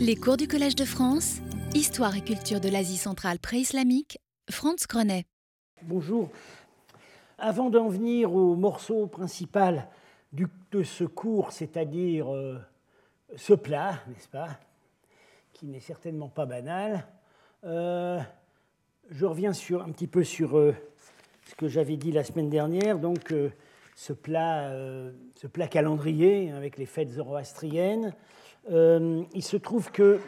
Les cours du Collège de France, Histoire et culture de l'Asie centrale pré-islamique, Franz Grenet. Bonjour. Avant d'en venir au morceau principal de ce cours, c'est-à-dire euh, ce plat, n'est-ce pas, qui n'est certainement pas banal, euh, je reviens sur, un petit peu sur euh, ce que j'avais dit la semaine dernière, donc ce, plat, ce plat calendrier avec les fêtes zoroastriennes. Euh, il se trouve que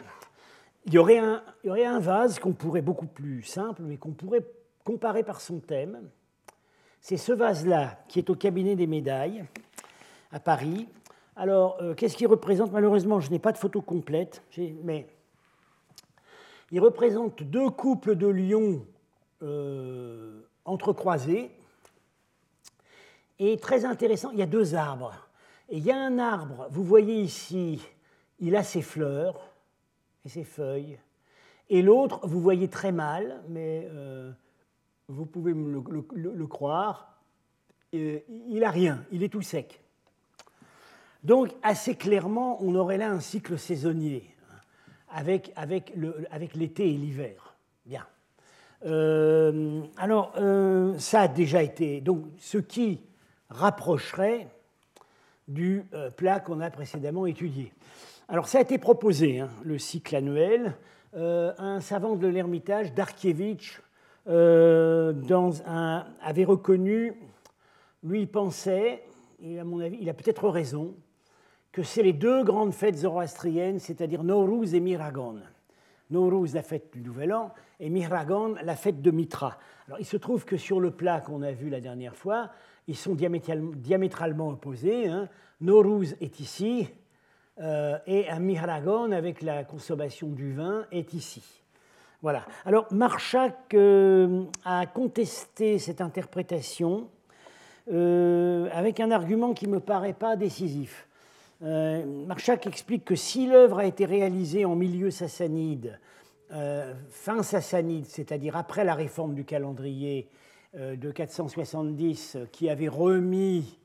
il y, aurait un, il y aurait un vase qu'on pourrait beaucoup plus simple, mais qu'on pourrait comparer par son thème. C'est ce vase-là qui est au cabinet des médailles à Paris. Alors, euh, qu'est-ce qu'il représente? Malheureusement, je n'ai pas de photo complète, mais il représente deux couples de lions euh, entrecroisés. Et très intéressant, il y a deux arbres. Et il y a un arbre, vous voyez ici, il a ses fleurs et ses feuilles. Et l'autre, vous voyez très mal, mais euh, vous pouvez le, croire, euh, il n'a rien, il est tout sec. Donc, assez clairement, on aurait là un cycle saisonnier, hein, avec, l'été et l'hiver. Bien. Euh, alors, ça a déjà été. Donc, ce qui rapprocherait du plat qu'on a précédemment étudié. Alors, ça a été proposé, hein, le cycle annuel. Euh, un savant de l'Ermitage, Darkiewicz, euh, avait reconnu, lui, il pensait, et à mon avis, il a peut-être raison, que c'est les deux grandes fêtes zoroastriennes, c'est-à-dire Nowruz et Miragon. Nowruz, la fête du Nouvel An, et Miragon, la fête de Mitra. Alors, il se trouve que sur le plat qu'on a vu la dernière fois, ils sont diamétral- diamétralement opposés. Hein. Nowruz est ici, euh, et un Miragon, avec la consommation du vin, est ici. Voilà. Alors, Marchak euh, a contesté cette interprétation euh, avec un argument qui ne me paraît pas décisif. Marchak explique que si l'œuvre a été réalisée en milieu sassanide, fin sassanide, c'est-à-dire après la réforme du calendrier de 470, euh, qui avait remis,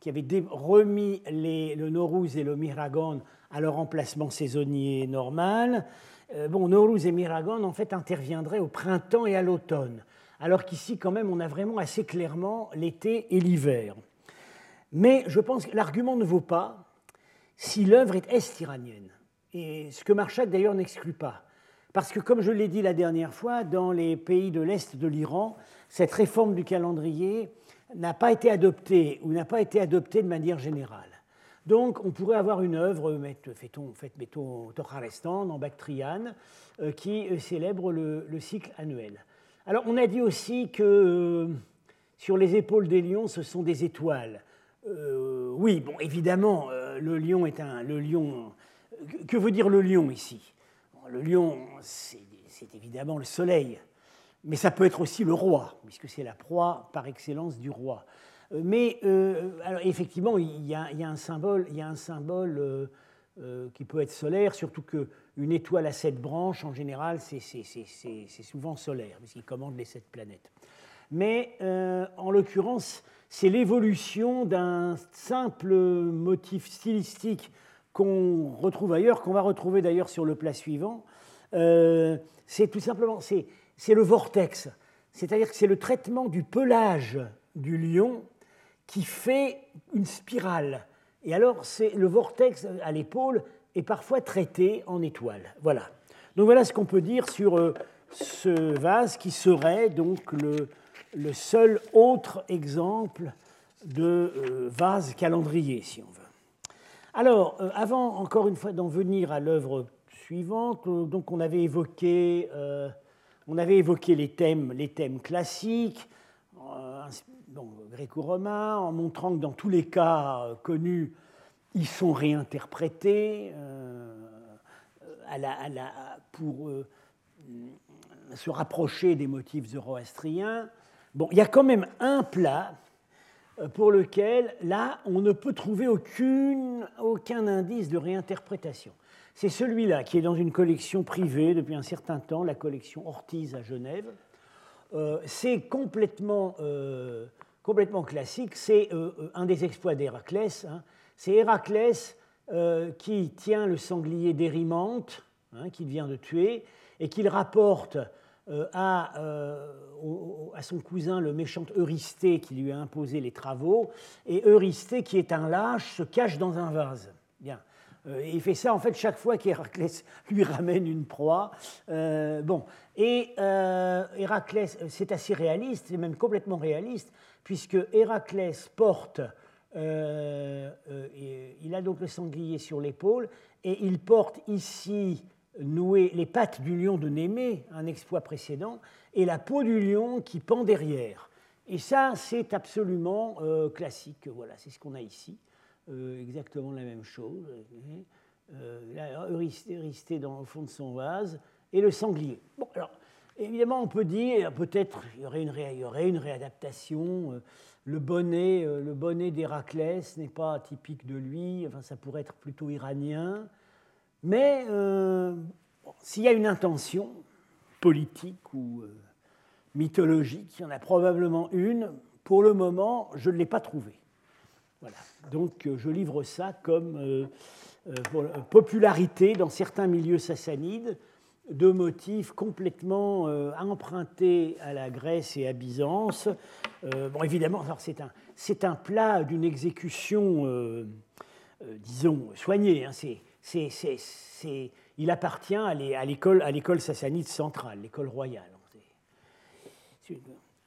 qui avait remis le Nowruz et le Miragon à leur emplacement saisonnier normal, euh, bon, Nowruz et Miragon en fait interviendraient au printemps et à l'automne, alors qu'ici quand même on a vraiment assez clairement l'été et l'hiver. Mais je pense que l'argument ne vaut pas si l'œuvre est est-iranienne. Et ce que Marchak d'ailleurs n'exclut pas. Parce que comme je l'ai dit la dernière fois, dans les pays de l'Est de l'Iran, cette réforme du calendrier n'a pas été adoptée ou n'a pas été adoptée de manière générale. Donc on pourrait avoir une œuvre, mettons, mettons, Tokharestan, en Bactriane, euh, qui euh, célèbre le, le cycle annuel. Alors on a dit aussi que euh, sur les épaules des lions, ce sont des étoiles. Oui, bon, évidemment, le lion est un. Le lion, que- veut dire le lion ici? Le lion, c'est évidemment le soleil, mais ça peut être aussi le roi, puisque c'est la proie par excellence du roi. Euh, Mais euh, alors, effectivement, il y, a, un symbole, il y a un symbole euh, qui peut être solaire, surtout qu'une étoile à sept branches, en général, c'est souvent solaire, puisqu'il commande les sept planètes mais en l'occurrence, c'est l'évolution d'un simple motif stylistique qu'on retrouve ailleurs, qu'on va retrouver d'ailleurs sur le plat suivant. C'est tout simplement, c'est c'est le vortex, c'est-à-dire que c'est le traitement du pelage du lion qui fait une spirale. Et alors, c'est le vortex à l'épaule est parfois traité en étoile. Voilà. Donc voilà ce qu'on peut dire sur euh, ce vase qui serait donc le, seul autre exemple de euh, vase calendrier, si on veut. Alors, euh, avant encore une fois d'en venir à l'œuvre suivante, donc on avait évoqué, on avait évoqué les thèmes, les thèmes classiques, euh, gréco-romains, en montrant que dans tous les cas euh, connus, ils sont réinterprétés euh, pour se rapprocher des motifs zoroastriens. Bon, il y a quand même un plat pour lequel, là, on ne peut trouver aucun indice de réinterprétation. C'est celui-là qui est dans une collection privée depuis un certain temps, la collection Ortiz à Genève. Euh, c'est complètement, euh, complètement classique, c'est euh, un des exploits d'Héraclès. hein. C'est Héraclès qui tient le sanglier d'Érimante, hein, qu'il vient de tuer, et qu'il rapporte à, à, son cousin le méchant Eurysthée qui lui a imposé les travaux, et Eurysthée, qui est un lâche, se cache dans un vase. Bien. Euh, il fait ça en fait chaque fois qu'Héraclès lui ramène une proie. Euh, bon, et euh, Héraclès, c'est assez réaliste, c'est même complètement réaliste, puisque Héraclès porte, il a donc le sanglier sur l'épaule, et il porte ici noué les pattes du lion de Némée, un exploit précédent, et la peau du lion qui pend derrière. Et ça, c'est absolument classique. Voilà, c'est ce qu'on a ici. Euh, exactement la même chose. Euh, Eurysthée dans le fond de son vase et le sanglier. Bon, alors, évidemment, on peut dire, peut-être, il y aurait une, il y aurait une réadaptation. Euh, le bonnet, euh, le bonnet d'Héraclès n'est pas typique de lui, enfin, ça pourrait être plutôt iranien. Mais s'il y a une intention politique ou mythologique, il y en a probablement une. Pour le moment, je ne l'ai pas trouvée. Donc euh, je livre ça comme euh, euh, popularité dans certains milieux sassanides de motifs complètement empruntés à la Grèce et à Byzance. bon, évidemment, c'est un, c'est un plat d'une exécution, disons, soignée. Hein. il appartient à l'école, à l'école sassanide centrale, l'école royale.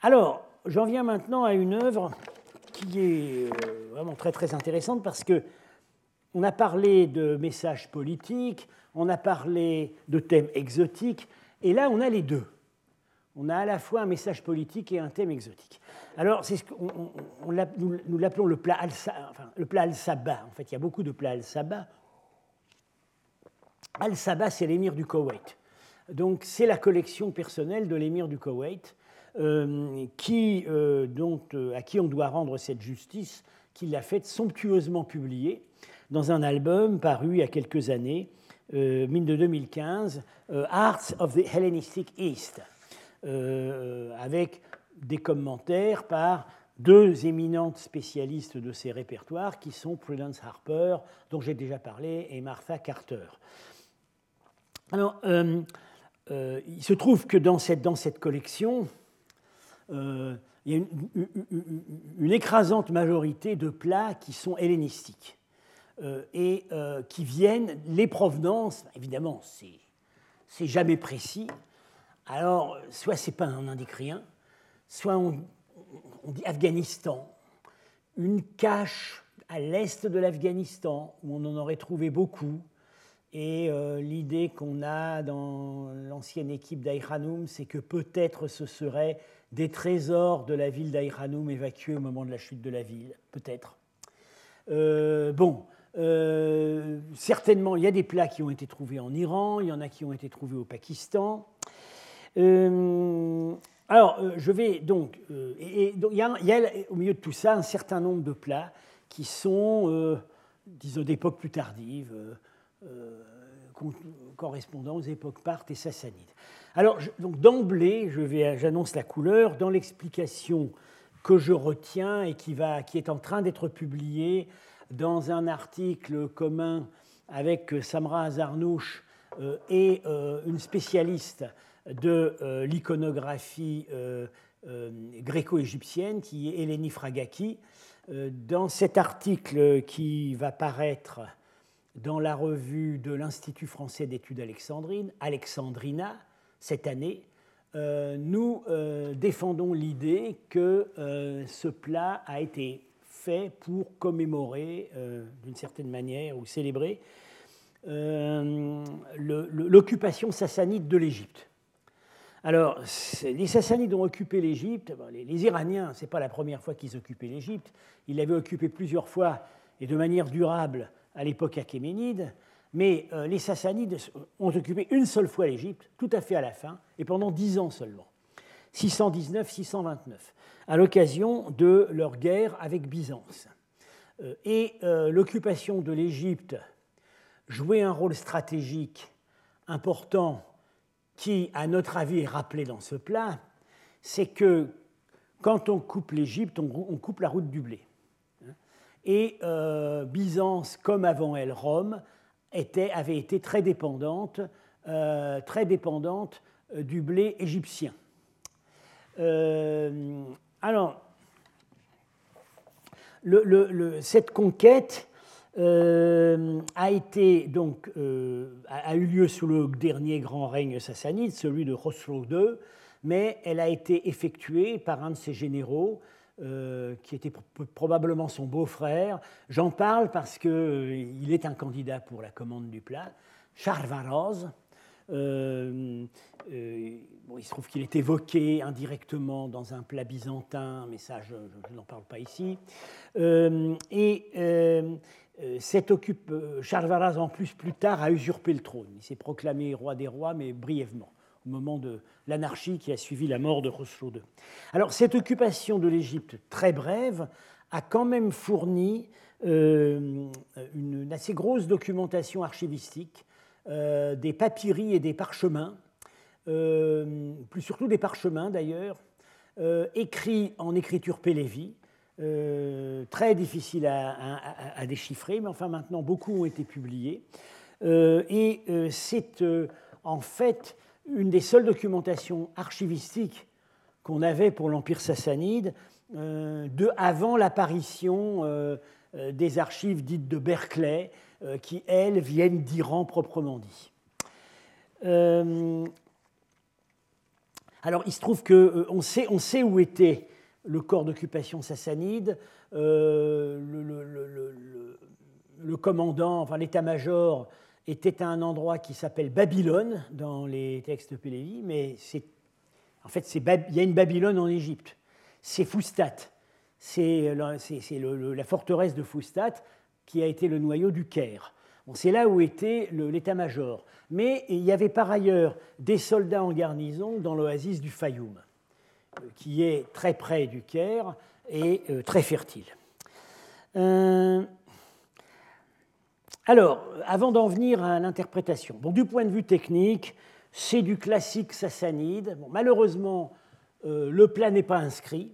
Alors, j'en viens maintenant à une œuvre qui est euh, vraiment très très intéressante parce que on a parlé de messages politiques, on a parlé de thèmes exotiques, et là on a les deux. On a à la fois un message politique et un thème exotique. Alors, c'est ce nous, l'appelons le plat al-Sabah. en fait, il y a beaucoup de plats al-Sabah. Al-Sabah, c'est l'émir du Koweït. Donc, c'est la collection personnelle de l'émir du Koweït. Euh, qui, euh, euh, à qui on doit rendre cette justice qu'il a faite somptueusement publiée dans un album paru il y a quelques années, mine de 2015, Arts of the Hellenistic East, avec des commentaires par deux éminentes spécialistes de ces répertoires qui sont Prudence Harper, dont j'ai déjà parlé, et Martha Carter. Alors, il se trouve que dans cette, dans cette collection, euh, il y a une, écrasante majorité de plats qui sont hellénistiques euh, et euh, qui viennent, les provenances, évidemment, c'est jamais précis. Alors, soit c'est pas un indique rien, soit on, on dit Afghanistan, une cache à l'est de l'Afghanistan où on en aurait trouvé beaucoup, et l'idée qu'on a dans l'ancienne équipe d'Aïranoum, c'est que peut-être ce serait des trésors de la ville d'Aïranoum évacués au moment de la chute de la ville, peut-être. Euh, bon, euh, certainement, il y a des plats qui ont été trouvés en Iran, il y en a qui ont été trouvés au Pakistan. Euh, alors, je vais donc. et, il, y a, au milieu de tout ça un certain nombre de plats qui sont, disons, d'époques plus tardives, correspondant aux époques parthes et sassanides. Alors, donc d'emblée, j'annonce la couleur dans l'explication que je retiens et qui, va, qui est en train d'être publiée dans un article commun avec Samra Azarnouch euh, et euh, une spécialiste de euh, l'iconographie gréco-égyptienne qui est Eleni Fragaki. dans cet article qui va paraître dans la revue de l'Institut français d'études alexandrines, Alexandrina, cette année, euh, nous euh, défendons l'idée que euh, ce plat a été fait pour commémorer, d'une certaine manière, ou célébrer l'occupation sassanide de l'Égypte. Alors, les Sassanides ont occupé l'Égypte. Les, les, Iraniens, ce n'est pas la première fois qu'ils occupaient l'Égypte. Ils l'avaient occupé plusieurs fois et de manière durable à l'époque achéménide. Mais euh, les Sassanides ont occupé une seule fois l'Égypte, tout à fait à la fin, et pendant dix ans seulement, 619-629, à l'occasion de leur guerre avec Byzance. Euh, et euh, l'occupation de l'Égypte jouait un rôle stratégique important qui, à notre avis, est rappelé dans ce plat, c'est que quand on coupe l'Égypte, on coupe la route du blé. Et Byzance, comme avant elle Rome, avait été très dépendante, très dépendante du blé égyptien. alors, cette conquête euh, a, été, donc, euh, a, eu lieu sous le dernier grand règne sassanide, celui de Khosrow II, mais elle a été effectuée par un de ses généraux, euh, qui était probablement son beau-frère. J'en parle parce qu'il est un candidat pour la commande du plat, Charvaroz. il se trouve qu'il est évoqué indirectement dans un plat byzantin, mais ça, je, n'en parle pas ici. et euh, euh, Charles Varaz, en plus, plus tard, a usurpé le trône. Il s'est proclamé roi des rois, mais brièvement, au moment de l'anarchie qui a suivi la mort de Khosrow II. Alors, cette occupation de l'Égypte, très brève, a quand même fourni euh, une, assez grosse documentation archivistique, des papyries et des parchemins, plus surtout des parchemins d'ailleurs, écrits en écriture pélévie, euh, très difficile à, déchiffrer, mais enfin maintenant beaucoup ont été publiés. Euh, et euh, c'est en fait une des seules documentations archivistiques qu'on avait pour l'Empire sassanide de, avant l'apparition des archives dites de Berkeley, qui, elles, viennent d'Iran proprement dit. alors, il se trouve qu'on sait, on sait où était le corps d'occupation sassanide, euh, le, commandant, enfin l'état-major était à un endroit qui s'appelle Babylone dans les textes de Pélévi, mais en fait il y a une Babylone en Égypte. C'est Foustat, c'est la forteresse de Foustat qui a été le noyau du Caire. c'est là où était l'état-major. Mais il y avait par ailleurs des soldats en garnison dans l'oasis du Fayoum qui est très près du Caire et euh, très fertile. Euh, alors, avant d'en venir à l'interprétation, bon, du point de vue technique, c'est du classique sassanide. Malheureusement, euh, le plat n'est pas inscrit,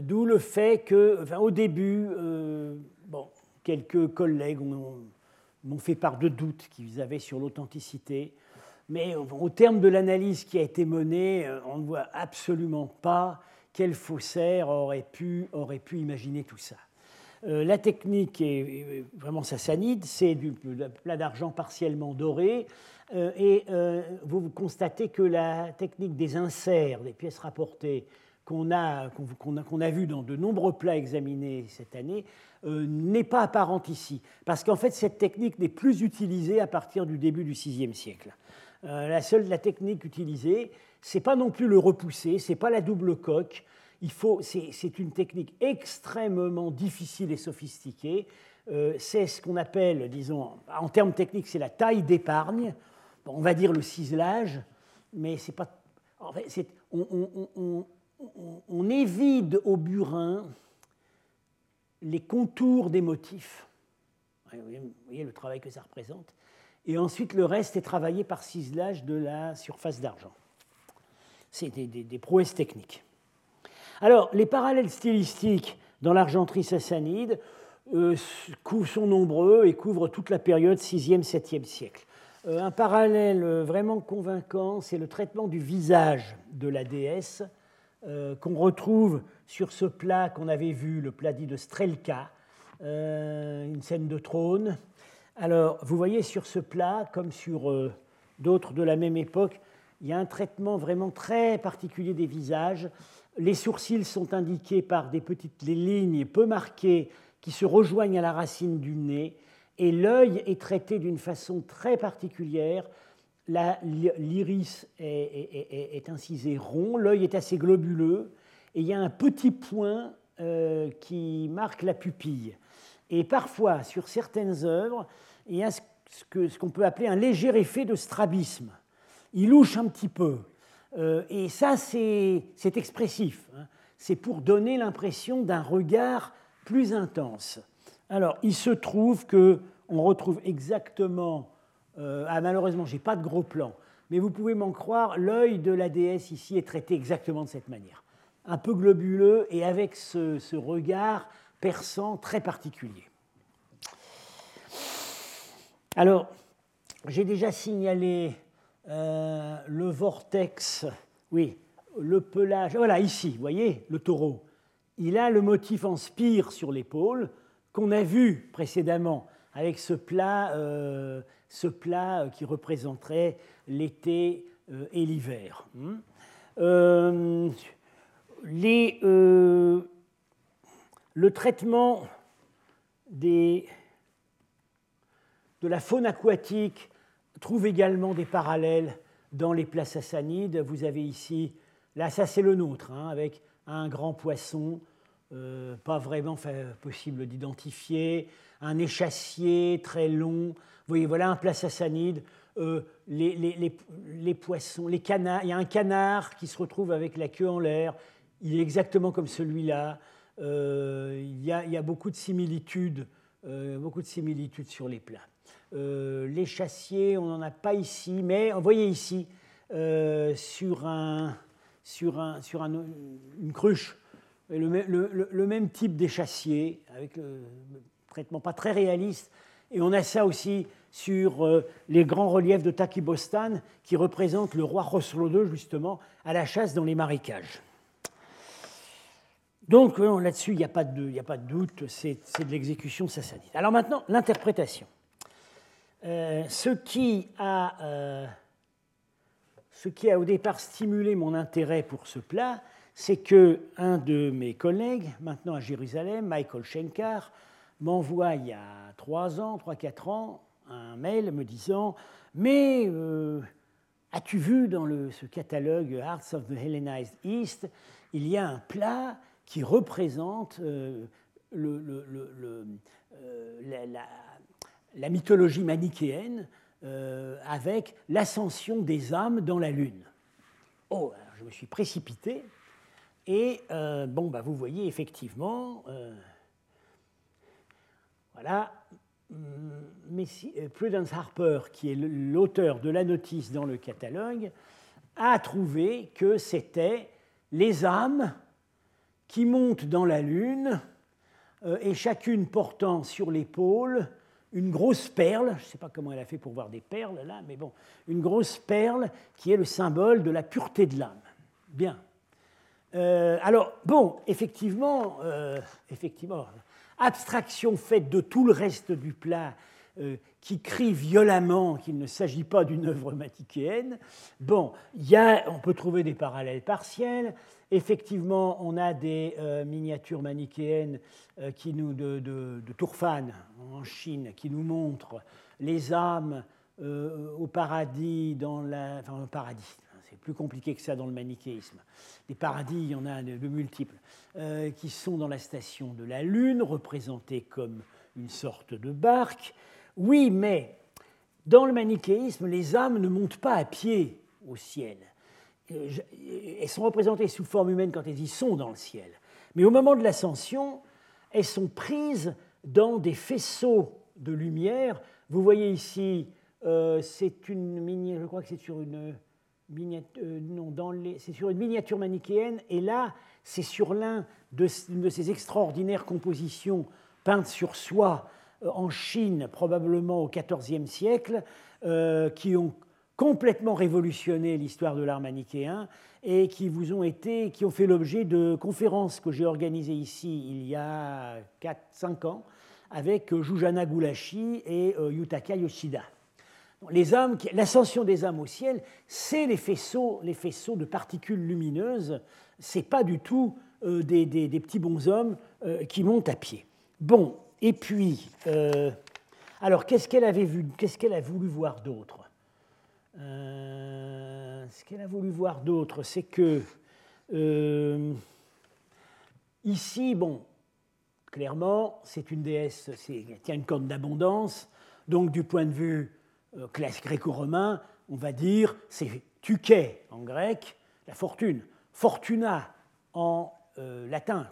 d'où le fait que, enfin, au début, bon, quelques collègues m'ont fait part de doutes qu'ils avaient sur l'authenticité. Mais au terme de l'analyse qui a été menée, euh, on ne voit absolument pas quel faussaire aurait pu imaginer tout ça. Euh, la technique est vraiment sassanide, c'est du plat d'argent partiellement doré, euh, et vous constatez que la technique des inserts, des pièces rapportées, qu'on a, qu'on a, vu dans de nombreux plats examinés cette année, n'est pas apparente ici. Parce qu'en fait, cette technique n'est plus utilisée à partir du début du VIe siècle. Euh, la seule la technique utilisée, c'est pas non plus le repousser, c'est pas la double coque. Il faut, c'est une technique extrêmement difficile et sophistiquée. Euh, c'est ce qu'on appelle, disons, en termes techniques, c'est la taille d'épargne. on va dire le ciselage, mais c'est pas. On, on, évide au burin les contours des motifs. Vous voyez le travail que ça représente et ensuite le reste est travaillé par ciselage de la surface d'argent. C'est des, prouesses techniques. Alors, les parallèles stylistiques dans l'argenterie sassanide euh, sont nombreux et couvrent toute la période 6e, 7e siècle. Euh, un parallèle vraiment convaincant, c'est le traitement du visage de la déesse euh, qu'on retrouve sur ce plat qu'on avait vu, le plat dit de Strelka, une scène de trône, alors, vous voyez sur ce plat, comme sur euh, d'autres de la même époque, il y a un traitement vraiment très particulier des visages. Les sourcils sont indiqués par des petites lignes peu marquées qui se rejoignent à la racine du nez, et l'œil est traité d'une façon très particulière. L'iris est, incisé rond, l'œil est assez globuleux, et il y a un petit point euh, qui marque la pupille. Et parfois, sur certaines œuvres, il y a ce qu'on peut appeler un léger effet de strabisme. Il louche un petit peu. Euh, et ça, c'est expressif. Hein. C'est pour donner l'impression d'un regard plus intense. Alors, il se trouve que on retrouve exactement. Euh, ah, malheureusement, je n'ai pas de gros plan, mais vous pouvez m'en croire, l'œil de la déesse ici est traité exactement de cette manière. Un peu globuleux et avec ce regard perçant très particulier. Alors, j'ai déjà signalé euh, le vortex, oui, le pelage, voilà ici, vous voyez, le taureau. Il a le motif en spire sur l'épaule qu'on a vu précédemment avec ce plat, euh, ce plat qui représenterait l'été euh, et l'hiver. Les, le traitement de la faune aquatique trouve également des parallèles dans les plats sassanides. Vous avez ici, là ça c'est le nôtre, hein, avec un grand poisson, euh, pas vraiment possible d'identifier, un échassier très long. Vous voyez, voilà un plat sassanide. Euh, les, poissons, les canards, il y a un canard qui se retrouve avec la queue en l'air, il est exactement comme celui-là. Euh, il, y a, beaucoup de similitudes, beaucoup de similitudes sur les plats. Euh, les chassiers, on n'en a pas ici, mais vous voyez ici, sur, un, sur, un, sur un, une cruche, le, même type d'échassier, avec un traitement pas très réaliste. Et on a ça aussi sur les grands reliefs de Takibostan qui représentent le roi Roslo II, justement, à la chasse dans les marécages. Donc là-dessus, il n'y a, a pas de doute, c'est de l'exécution sassanide. Alors maintenant, l'interprétation. Euh, ce, qui a, euh, ce qui a au départ stimulé mon intérêt pour ce plat, c'est que un de mes collègues, maintenant à Jérusalem, Michael Schenkar, m'envoie il y a 3 ans, 3-4 ans, un mail me disant Mais euh, as-tu vu dans le, ce catalogue Arts of the Hellenized East, il y a un plat qui représente euh, la, mythologie manichéenne euh, avec l'ascension des âmes dans la Lune. Oh, je me suis précipité et bon, bah, vous voyez effectivement, voilà, mm, Prudence Harper, qui est l'auteur de la notice dans le catalogue, a trouvé que c'était les âmes qui montent dans la Lune, euh, et chacune portant sur l'épaule une grosse perle, je ne sais pas comment elle a fait pour voir des perles là, mais bon, une grosse perle qui est le symbole de la pureté de l'âme. Bien. Euh, alors, bon, effectivement, euh, effectivement, abstraction faite de tout le reste du plat qui crie violemment qu'il ne s'agit pas d'une œuvre matichéenne. Bon, y a, on peut trouver des parallèles partiels. Effectivement, on a des euh, miniatures manichéennes euh, qui nous, de, de, Tourfan en Chine qui nous montrent les âmes euh, au paradis, dans enfin, au paradis. C'est plus compliqué que ça dans le manichéisme. Les paradis, il y en a de, de multiples, qui sont dans la station de la Lune, représentée comme une sorte de barque. Oui, mais dans le manichéisme, les âmes ne montent pas à pied au ciel elles sont représentées sous forme humaine quand elles y sont dans le ciel. Mais au moment de l'ascension, elles sont prises dans des faisceaux de lumière. Vous voyez ici, euh, c'est une miniature, je crois que c'est sur une miniature, euh, non, c'est sur une miniature manichéenne, et là, c'est sur l'un de, ces extraordinaires compositions peintes sur soie euh, en Chine, probablement au XIVe siècle, qui ont complètement révolutionné l'histoire de l'art manichéen et qui vous ont été, qui ont fait l'objet de conférences que j'ai organisées ici il y a 4-5 ans avec Jujana Gulashi et euh, Yutaka Yoshida. Les l'ascension des âmes au ciel, c'est les faisceaux, les faisceaux de particules lumineuses. C'est pas du tout euh, des, petits bonshommes euh, qui montent à pied. Bon, et puis, alors qu'est-ce qu'elle avait vu, qu'est-ce qu'elle a voulu voir d'autre? Euh, ce qu'elle a voulu voir d'autre, c'est que euh, ici, bon, clairement, c'est une déesse qui tient une corde d'abondance, donc du point de vue euh, classique gréco-romain, on va dire c'est tuké en grec, la fortune, fortuna en latin.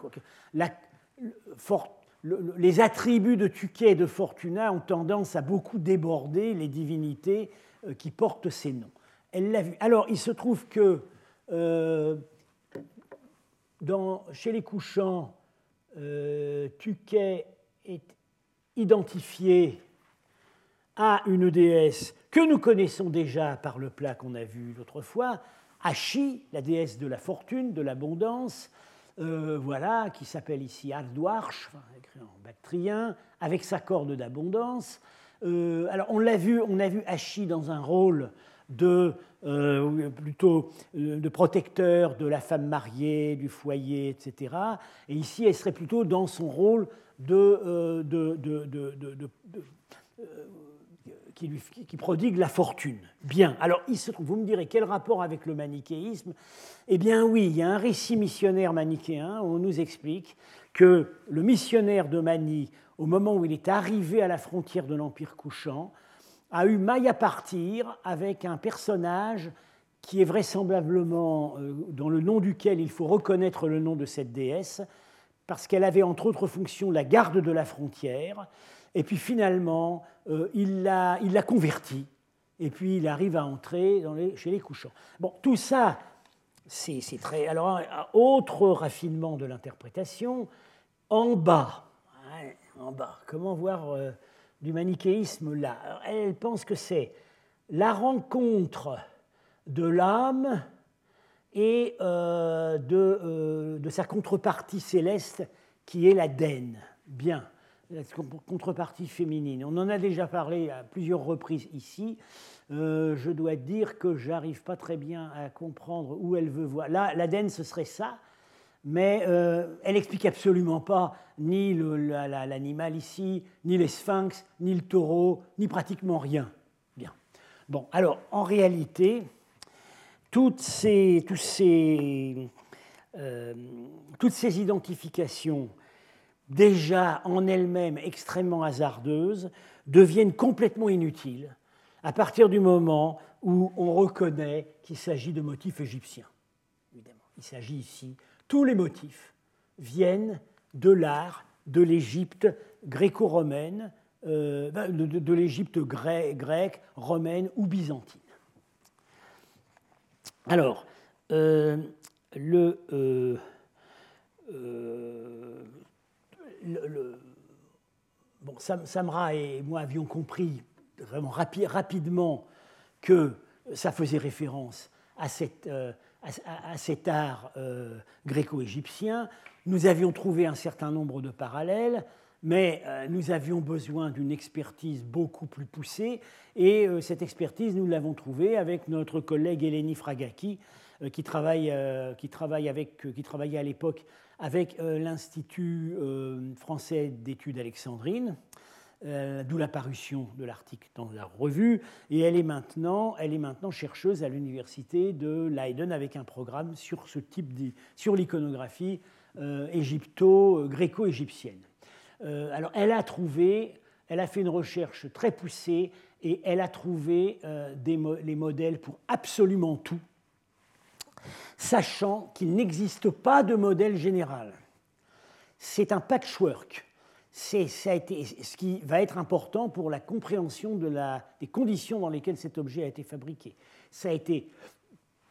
les attributs de tuké et de fortuna ont tendance à beaucoup déborder les divinités euh, qui porte ces noms. Elle l'a vu. Alors, il se trouve que euh, chez les couchants, Tuquet est identifié à une déesse que nous connaissons déjà par le plat qu'on a vu l'autre fois, Hachi, la déesse de la fortune, de l'abondance, euh, voilà, qui s'appelle ici Ardouarch, écrit en bactrien, avec sa corde d'abondance. Euh, alors on l'a vu, on a vu Hachi dans un rôle de euh, plutôt de protecteur de la femme mariée, du foyer, etc. Et ici, elle serait plutôt dans son rôle de, de qui, prodigue la fortune. Bien, alors il se trouve, vous me direz quel rapport avec le manichéisme? Eh bien oui, il y a un récit missionnaire manichéen où on nous explique que le missionnaire de Mani, au moment où il est arrivé à la frontière de l'Empire couchant, a eu maille à partir avec un personnage qui est vraisemblablement, euh, dans le nom duquel il faut reconnaître le nom de cette déesse, parce qu'elle avait entre autres fonctions la garde de la frontière, et puis finalement, euh, il l'a converti, et puis il arrive à entrer chez les couchants. Bon, tout ça, c'est très. Alors, autre raffinement de l'interprétation, en bas, en bas, comment voir euh, du manichéisme là? Elle pense que c'est la rencontre de l'âme et euh, de, de, sa contrepartie céleste qui est la Dène. Bien la contrepartie féminine. On en a déjà parlé à plusieurs reprises ici. Euh, je dois dire que j'arrive pas très bien à comprendre où elle veut voir. Là, l'Aden, ce serait ça, mais euh, elle n'explique absolument pas ni l'animal ici, ni les sphinx, ni le taureau, ni pratiquement rien. Bien. Bon, alors, en réalité, toutes ces, ces, euh, toutes ces identifications déjà en elles-mêmes extrêmement hasardeuses, deviennent complètement inutiles à partir du moment où on reconnaît qu'il s'agit de motifs égyptiens. Il s'agit ici, tous les motifs viennent de l'art de l'Égypte gréco-romaine, euh, de, l'Égypte grecque, romaine ou byzantine. Alors, euh, euh, Samra et moi avions compris vraiment rapidement que ça faisait référence à, euh, cet art euh, gréco-égyptien. Nous avions trouvé un certain nombre de parallèles, mais euh, nous avions besoin d'une expertise beaucoup plus poussée, et cette expertise, nous l'avons trouvée avec notre collègue Eleni Fragaki, qui, travaille, qui, travaille avec, qui travaillait à l'époque avec euh, l'Institut euh, français d'études alexandrines, euh, d'où la parution de l'article dans la revue, et elle est maintenant, elle est maintenant chercheuse à l'université de Leiden avec un programme sur ce type de, sur l'iconographie égypto-gréco-égyptienne. alors elle a trouvé, elle a fait une recherche très poussée et elle a trouvé des, les modèles pour absolument tout sachant qu'il n'existe pas de modèle général. C'est un patchwork. C'est ce qui va être important pour la compréhension des conditions dans lesquelles cet objet a été fabriqué. Ça a été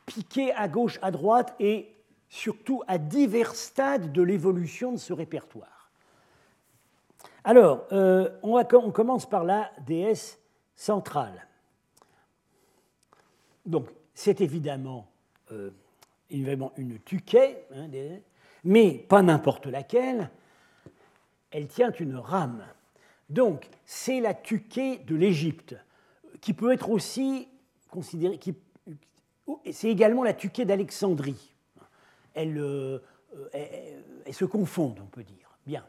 piqué à gauche, à droite et surtout à divers stades de l'évolution de ce répertoire. Alors, euh, on, commence par la déesse centrale. Donc, c'est évidemment euh, une tuquet, hein, mais pas n'importe laquelle, elle tient une rame. Donc, c'est la tuquet de l'Égypte, qui peut être aussi considérée. C'est également la tuquet d'Alexandrie. Elle, euh, se confondent, on peut dire. Bien.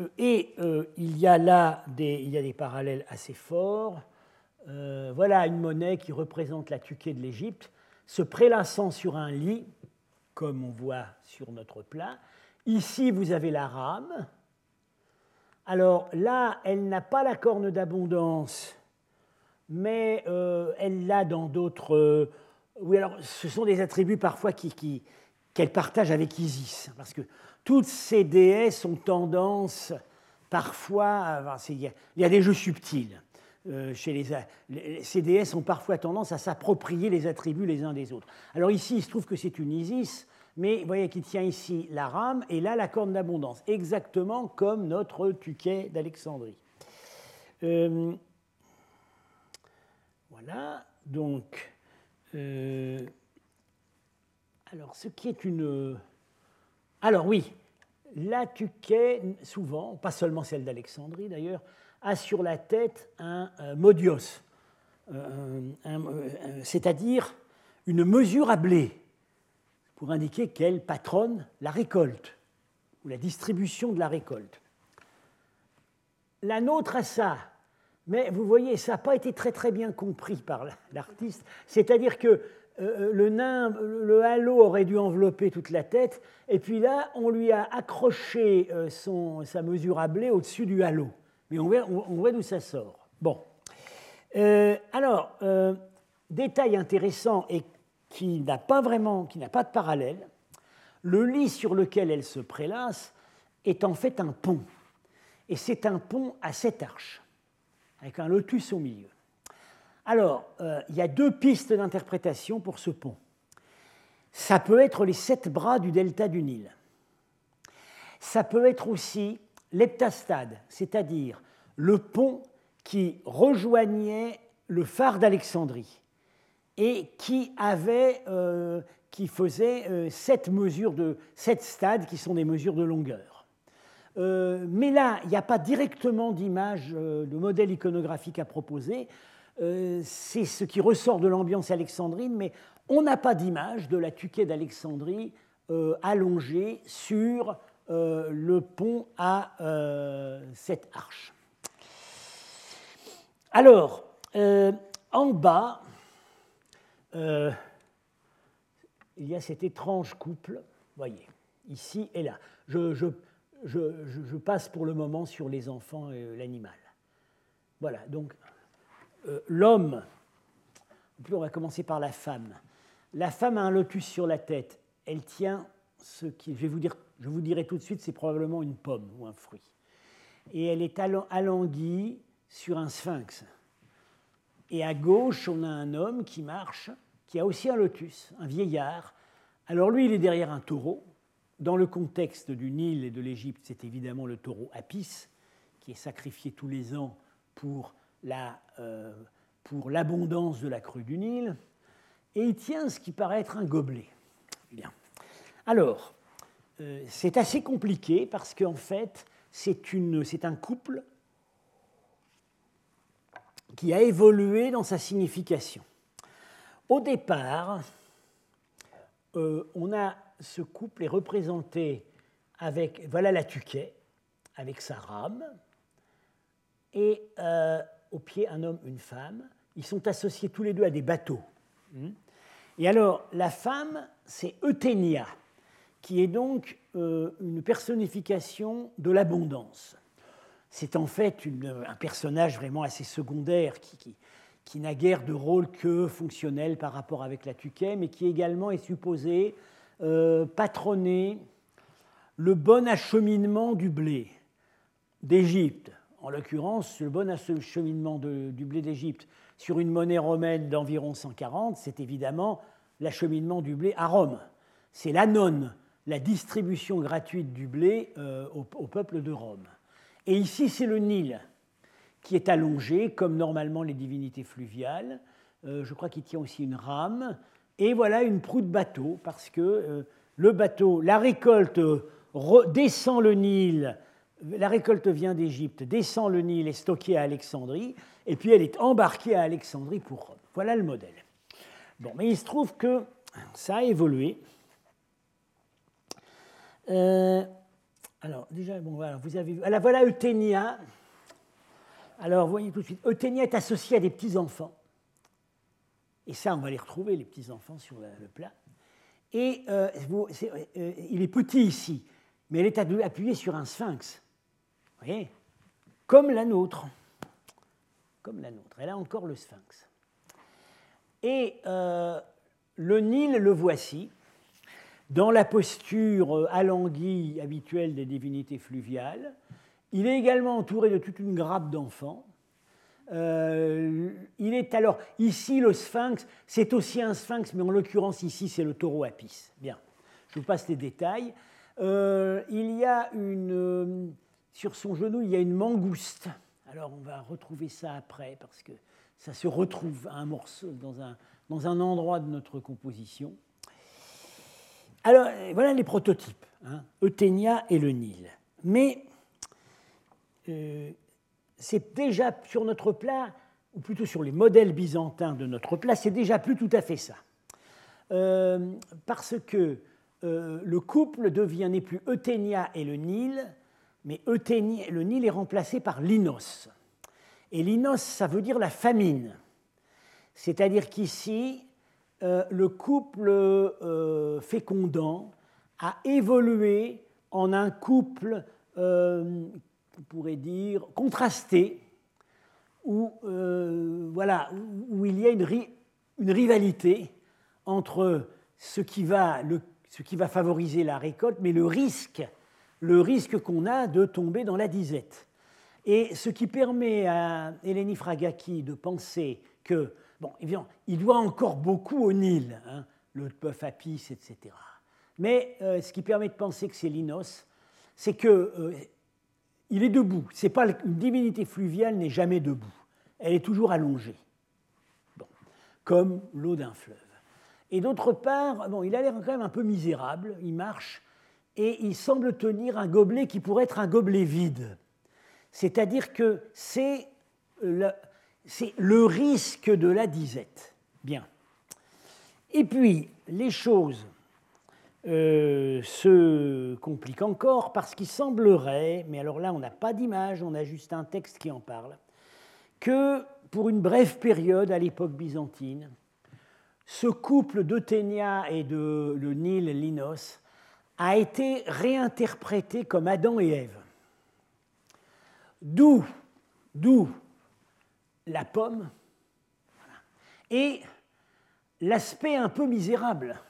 Euh, et euh, il y a là des, il y a des parallèles assez forts. voilà une monnaie qui représente la tuquet de l'Égypte se prélassant sur un lit, comme on voit sur notre plat. Ici, vous avez la rame. Alors là, elle n'a pas la corne d'abondance, mais euh, elle l'a dans d'autres... Euh, oui, alors ce sont des attributs parfois qu'elle partage avec Isis, parce que toutes ces déesses ont tendance parfois... Il y a des jeux subtils. Euh, chez les, ces déesses ont parfois tendance à s'approprier les attributs les uns des autres. Alors ici, il se trouve que c'est une Isis, mais vous voyez qu'il tient ici la rame et là la corne d'abondance, exactement comme notre tuquet d'Alexandrie. Euh, voilà, donc, euh, alors ce qui est une... Alors oui, la tuquet, souvent, pas seulement celle d'Alexandrie d'ailleurs, a sur la tête un, modios, c'est-à-dire une mesure à blé pour indiquer qu'elle patronne la récolte ou la distribution de la récolte. La nôtre a ça, mais vous voyez, ça n'a pas été très très bien compris par l'artiste. C'est-à-dire que euh, le nain, le halo aurait dû envelopper toute la tête, et puis là, on lui a accroché euh, sa mesure à blé au-dessus du halo. Mais on voit, d'où ça sort. Bon. Euh, alors, détail intéressant et qui n'a pas vraiment, qui n'a pas de parallèle, le lit sur lequel elle se prélasse est en fait un pont. Et c'est un pont à sept arches, avec un lotus au milieu. Alors, euh, il y a deux pistes d'interprétation pour ce pont. Ça peut être les sept bras du delta du Nil. Ça peut être aussi l'heptastade, c'est-à-dire le pont qui rejoignait le phare d'Alexandrie et qui, avait, euh, qui faisait euh, sept mesures de sept stades qui sont des mesures de longueur. Euh, mais là, il n'y a pas directement d'image, de modèle iconographique à proposer. C'est ce qui ressort de l'ambiance alexandrine, mais on n'a pas d'image de la tuquet d'Alexandrie allongée sur le pont à cette arche. Alors, en bas, euh, il y a cet étrange couple, voyez, ici et là. Je, passe pour le moment sur les enfants et l'animal. Voilà, donc euh, l'homme, on va commencer par la femme. La femme a un lotus sur la tête. Elle tient ce qui, je vais vous dire, je vous dirai tout de suite, c'est probablement une pomme ou un fruit. Et elle est alanguie sur un sphinx. Et à gauche, on a un homme qui marche, qui a aussi un lotus, un vieillard. Alors lui, il est derrière un taureau. Dans le contexte du Nil et de l'Égypte, c'est évidemment le taureau Apis, qui est sacrifié tous les ans pour euh, l'abondance de la crue du Nil. Et il tient ce qui paraît être un gobelet. Bien. Alors, euh, c'est assez compliqué parce qu'en fait, c'est un couple qui a évolué dans sa signification. Au départ, euh, on a ce couple est représenté avec, voilà la tuquet, avec sa rame, et euh, au pied un homme, une femme. Ils sont associés tous les deux à des bateaux. Hmm. Et alors, la femme, c'est Euthénia, qui est donc euh, une personnification de l'abondance c'est en fait un personnage vraiment assez secondaire qui, n'a guère de rôle que fonctionnel par rapport avec la Tuquet, mais qui également est supposé euh, patronner le bon acheminement du blé d'Égypte. En l'occurrence, le bon acheminement du blé d'Égypte sur une monnaie romaine d'environ 140, c'est évidemment l'acheminement du blé à Rome. C'est l'anone, la distribution gratuite du blé euh, au peuple de Rome. Et ici, c'est le Nil qui est allongé, comme normalement les divinités fluviales. Euh, je crois qu'il tient aussi une rame. Et voilà une proue de bateau, parce que euh, le bateau, la récolte descend le Nil, la récolte vient d'Égypte, descend le Nil, est stockée à Alexandrie, et puis elle est embarquée à Alexandrie pour Rome. Voilà le modèle. Bon, mais il se trouve que ça a évolué. Euh, alors, déjà, bon, voilà, vous avez vu. Alors, voilà Euthénia. Alors, vous voyez tout de suite, Euthénia est associée à des petits-enfants. Et ça, on va les retrouver, les petits-enfants, sur le plat. Et euh, euh, il est petit ici, mais elle est appuyée sur un sphinx. Vous voyez? Comme la nôtre. Comme la nôtre. Elle a encore le sphinx. Et euh, le Nil, le voici dans la posture euh, alanguie habituelle des divinités fluviales. Il est également entouré de toute une grappe d'enfants. Euh, il est alors ici le sphinx, c'est aussi un sphinx, mais en l'occurrence ici c'est le taureau Apis. Bien. je vous passe les détails. Euh, il y a une, sur son genou, il y a une mangouste. Alors on va retrouver ça après parce que ça se retrouve un morceau, dans, un, dans un endroit de notre composition. Alors voilà les prototypes, hein, et le Nil. Mais euh, c'est déjà sur notre plat, ou plutôt sur les modèles byzantins de notre plat, c'est déjà plus tout à fait ça. Euh, parce que euh, le couple devient n'est plus Euthénia et le Nil, mais le Nil est remplacé par Linos. Et Linos, ça veut dire la famine. C'est-à-dire qu'ici, euh, le couple fécondant a évolué en un couple, on pourrait dire, contrasté, où, voilà, où il y a une, rivalité entre ce qui va, ce qui va favoriser la récolte, mais le risque, le risque qu'on a de tomber dans la disette. Et ce qui permet à Eleni Fragaki de penser que, bon, évidemment, il doit encore beaucoup au Nil, hein, le bœuf Apis, etc. Mais euh, ce qui permet de penser que c'est Linos, c'est que euh, il est debout. C'est pas une divinité fluviale n'est jamais debout. Elle est toujours allongée, comme l'eau d'un fleuve. Et d'autre part, il a l'air quand même un peu misérable, il marche, et il semble tenir un gobelet qui pourrait être un gobelet vide. C'est-à-dire que c'est le, le, risque de la disette. Bien. Et puis, les choses euh, se compliquent encore parce qu'il semblerait, mais alors là, on n'a pas d'image, on a juste un texte qui en parle, que pour une brève période à l'époque byzantine, ce couple d'Euthénia et de le Nil Linos a été réinterprété comme Adam et Ève. D'où, d'où la pomme et l'aspect un peu misérable,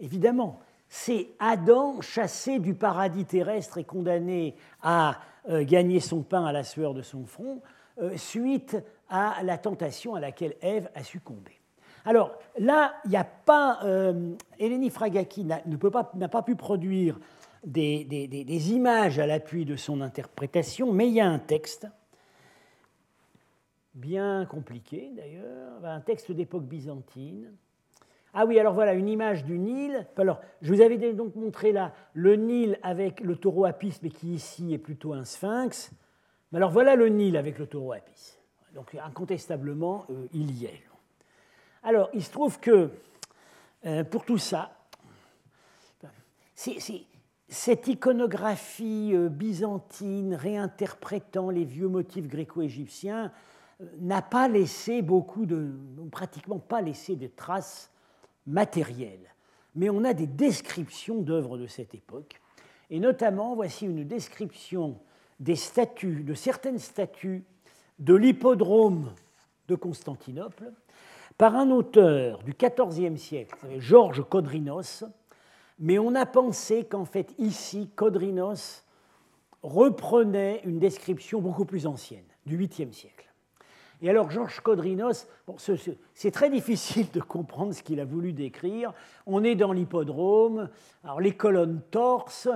évidemment. C'est Adam chassé du paradis terrestre et condamné à euh, gagner son pain à la sueur de son front, euh, suite à la tentation à laquelle Ève a succombé. Alors là, il n'y a pas. Euh, Eleni Fragaki n'a pas, pu produire des, images à l'appui de son interprétation, mais il y a un texte, bien compliqué d'ailleurs, un texte d'époque byzantine. Ah oui, alors voilà, une image du Nil. Alors, je vous avais donc montré là le Nil avec le taureau Apis, mais qui ici est plutôt un sphinx. Mais alors voilà le Nil avec le taureau Apis. Donc incontestablement, euh, il y est. Alors, il se trouve que euh, pour tout ça, cette iconographie euh, byzantine réinterprétant les vieux motifs gréco-égyptiens n'a pas laissé beaucoup de, pratiquement pas laissé de traces matérielles. Mais on a des descriptions d'œuvres de cette époque. Et notamment, voici une description des statues, de certaines statues de l'hippodrome de Constantinople, par un auteur du XIVe siècle, Georges Codrinos, mais on a pensé qu'en fait ici, Codrinos reprenait une description beaucoup plus ancienne, du 8e siècle. Et alors Georges Codrinos, c'est très difficile de comprendre ce qu'il a voulu décrire. On est dans l'hippodrome, alors les colonnes torses,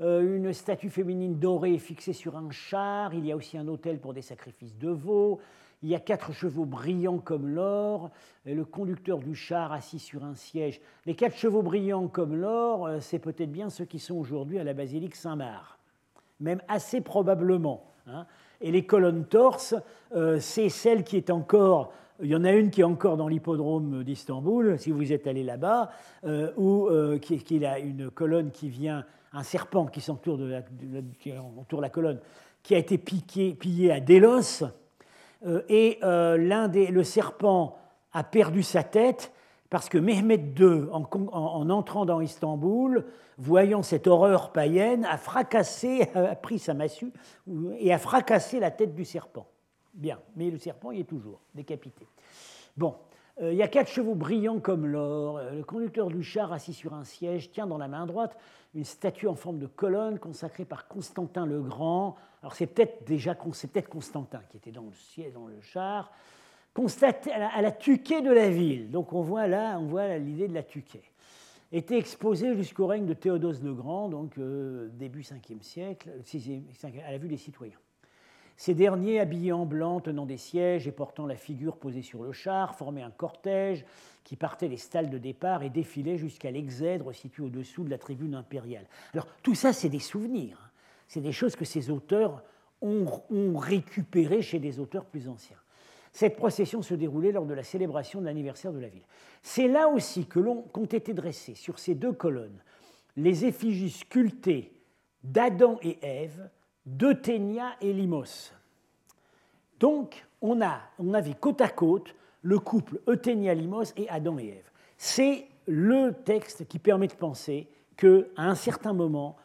euh, une statue féminine dorée fixée sur un char, il y a aussi un hôtel pour des sacrifices de veaux, il y a quatre chevaux brillants comme l'or, le conducteur du char assis sur un siège. Les quatre chevaux brillants comme l'or, euh, c'est peut-être bien ceux qui sont aujourd'hui à la basilique Saint-Marc, même assez probablement. Hein. Et les colonnes torses, euh, c'est celle qui est encore il y en a une qui est encore dans l'hippodrome d'Istanbul, si vous êtes allé là-bas, euh, où qui, a une colonne qui vient, un serpent qui s'entoure de la colonne, qui a été piqué, pillé à Délos, euh, et euh, l'un des, le serpent a perdu sa tête parce que Mehmet II, en, entrant dans Istanbul, voyant cette horreur païenne, a fracassé, a pris sa massue et a fracassé la tête du serpent. Bien, mais le serpent y est toujours décapité. Bon, euh, il y a quatre chevaux brillants comme l'or. Le conducteur du char, assis sur un siège, tient dans la main droite une statue en forme de colonne consacrée par Constantin le Grand. Alors c'est peut-être déjà peut Constantin qui était dans le siège, dans le char, constaté à la, tuquée de la ville. Donc on voit là, on voit l'idée de la tuquée. était exposée jusqu'au règne de Théodose le Grand, donc début 5e siècle, à la vue des citoyens. Ces derniers, habillés en blanc, tenant des sièges et portant la figure posée sur le char, formaient un cortège qui partait des stalles de départ et défilait jusqu'à l'exèdre situé au-dessous de la tribune impériale. Alors tout ça, c'est des souvenirs. Hein. C'est des choses que ces auteurs ont récupérées chez des auteurs plus anciens. Cette procession se déroulait lors de la célébration de l'anniversaire de la ville. C'est là aussi que l'ont qu'ont été dressées sur ces deux colonnes les effigies sculptées d'Adam et Ève d'Euthénia et Limos. Donc, on, a, on avait côte à côte le couple Euthénia-Limos et Adam et Ève. C'est le texte qui permet de penser qu'à un certain moment,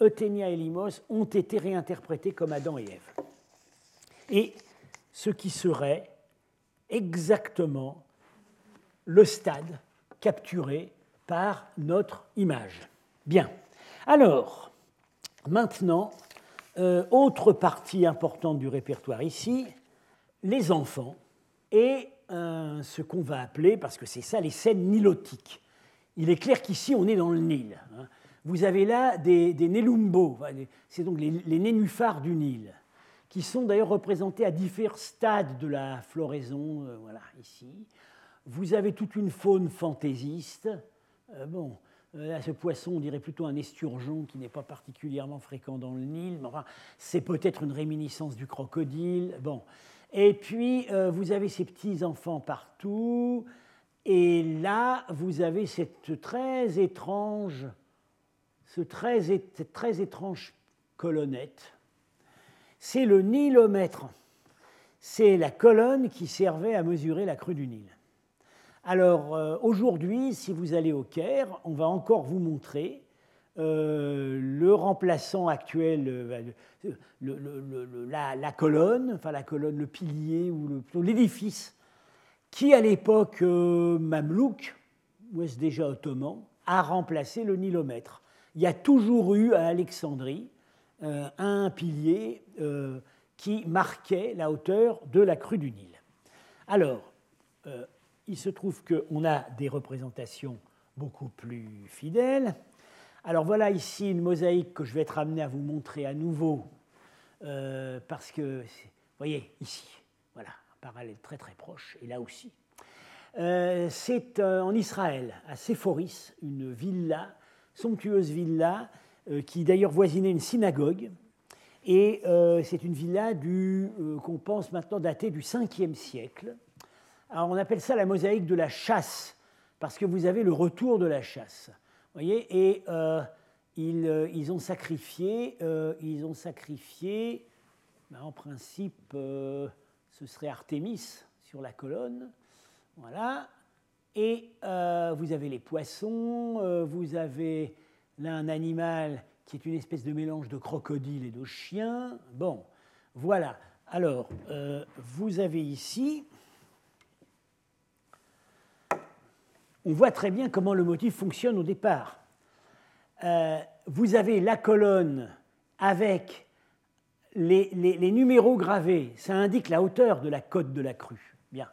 Euthénia et Limos ont été réinterprétés comme Adam et Ève. Et ce qui serait exactement le stade capturé par notre image. Bien. Alors, maintenant, euh, autre partie importante du répertoire ici, les enfants et euh, ce qu'on va appeler, parce que c'est ça, les scènes nilotiques. Il est clair qu'ici, on est dans le Nil. Hein. Vous avez là des, des nélumbos, c'est donc les, nénuphars du Nil, qui sont d'ailleurs représentés à différents stades de la floraison, euh, voilà, ici. Vous avez toute une faune fantaisiste. bon, Là, ce poisson, on dirait plutôt un esturgeon qui n'est pas particulièrement fréquent dans le Nil, mais enfin, c'est peut-être une réminiscence du crocodile. Bon. Et puis, euh, vous avez ces petits enfants partout, et là, vous avez cette très étrange, ce très, cette très étrange colonnette. C'est le nilomètre. C'est la colonne qui servait à mesurer la crue du Nil. Alors euh, aujourd'hui, si vous allez au Caire, on va encore vous montrer euh, le remplaçant actuel, euh, la, colonne, enfin la colonne, le pilier ou l'édifice, qui à l'époque mamelouk, ou est-ce déjà ottoman, a remplacé le nilomètre. Il y a toujours eu à Alexandrie un pilier qui marquait la hauteur de la crue du Nil. Alors, il se trouve qu'on a des représentations beaucoup plus fidèles. Alors voilà ici une mosaïque que je vais être amené à vous montrer à nouveau, euh, parce que, vous voyez, ici, voilà, un parallèle très très proche, et là aussi. Euh, c'est euh, en Israël, à Séphoris, une villa, somptueuse villa, qui d'ailleurs voisinait une synagogue, et c'est une villa qu'on pense maintenant datée du 5e siècle, alors on appelle ça la mosaïque de la chasse, parce que vous avez le retour de la chasse. Voyez Et euh, euh, ils, ont sacrifié, euh, ils ont sacrifié, ben, en principe, ce serait Artémis sur la colonne. Voilà. Et vous avez les poissons, vous avez là un animal qui est une espèce de mélange de crocodile et de chien. Bon, voilà. Alors, vous avez ici on voit très bien comment le motif fonctionne au départ. Euh, vous avez la colonne avec les, numéros gravés, ça indique la hauteur de la côte de la crue. Bien.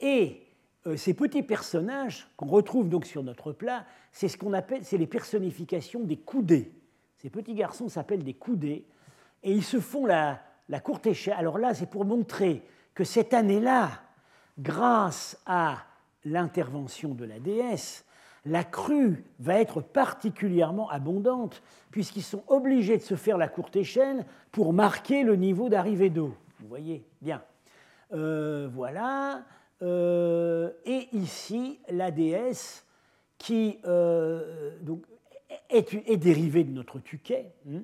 Et euh, ces petits personnages qu'on retrouve donc sur notre plat, c'est ce qu'on appelle, c'est les personnifications des coudées. Ces petits garçons s'appellent des coudées et ils se font la, la courte échelle. Alors là, c'est pour montrer que cette année-là, grâce à l'intervention de la déesse, la crue va être particulièrement abondante, puisqu'ils sont obligés de se faire la courte échelle pour marquer le niveau d'arrivée d'eau. Vous voyez Bien. Euh, voilà. Euh, et ici, la déesse qui euh, est, dérivée de notre tuquet. Hein.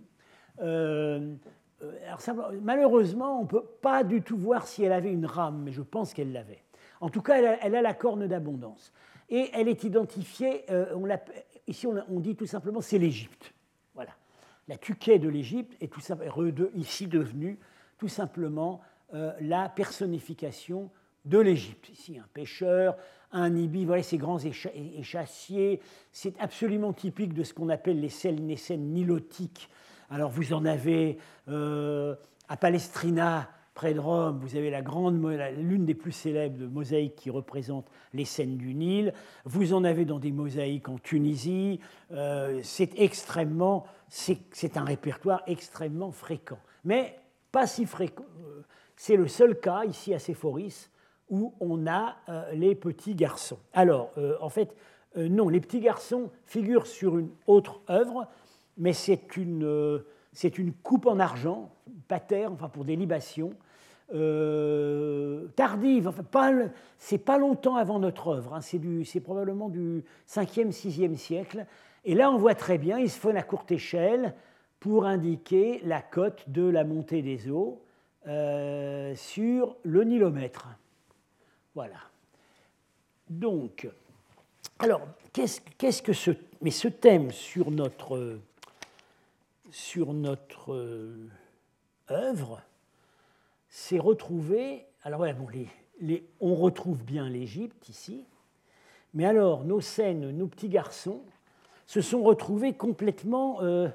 malheureusement, on ne peut pas du tout voir si elle avait une rame, mais je pense qu'elle l'avait. En tout cas, elle a, la corne d'abondance. Et elle est identifiée, euh, ici on, dit tout simplement c'est l'Égypte. Voilà. La tuquet de l'Égypte est tout ici devenue tout simplement euh, la personnification de l'Égypte. Ici, un pêcheur, un ibi, voilà ces grands échassiers. C'est absolument typique de ce qu'on appelle les scènes, nilotiques. Alors vous en avez euh, à Palestrina, près de Rome, vous avez la l'une des plus célèbres mosaïques qui représente les scènes du Nil. Vous en avez dans des mosaïques en Tunisie. Euh, c'est extrêmement, c'est un répertoire extrêmement fréquent, mais pas si fréquent. Euh, c'est le seul cas ici à Séphoris où on a euh, les petits garçons. Alors, en fait, non, les petits garçons figurent sur une autre œuvre, mais c'est une, coupe en argent, pater, enfin pour des libations, euh, tardive, enfin, c'est pas longtemps avant notre œuvre, hein, c'est, probablement du 5e, 6e siècle. Et là, on voit très bien, il se fait à courte échelle pour indiquer la cote de la montée des eaux euh, sur le nilomètre. Voilà. Donc, alors, qu'est-ce, que ce, mais ce thème sur notre, sur notre euh, œuvre, s'est retrouvé. Alors, on retrouve bien l'Égypte ici, mais alors nos scènes, nos petits garçons, se sont retrouvés complètement euh,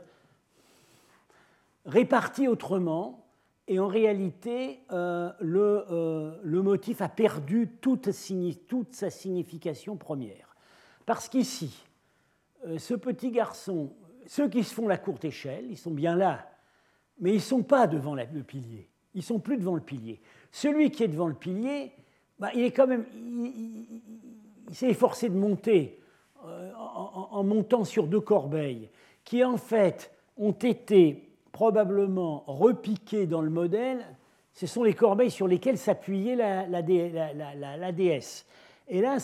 répartis autrement, et en réalité, euh, le, euh, le, motif a perdu toute, toute, sa signification première. Parce qu'ici, ce petit garçon, ceux qui se font la courte échelle, ils sont bien là, mais ils ne sont pas devant le pilier ils sont plus devant le pilier. Celui qui est devant le pilier, bah, il est quand même, il, s'est efforcé de monter euh, en, montant sur deux corbeilles, qui en fait ont été probablement repiquées dans le modèle. Ce sont les corbeilles sur lesquelles s'appuyait la, la, déesse. Et là,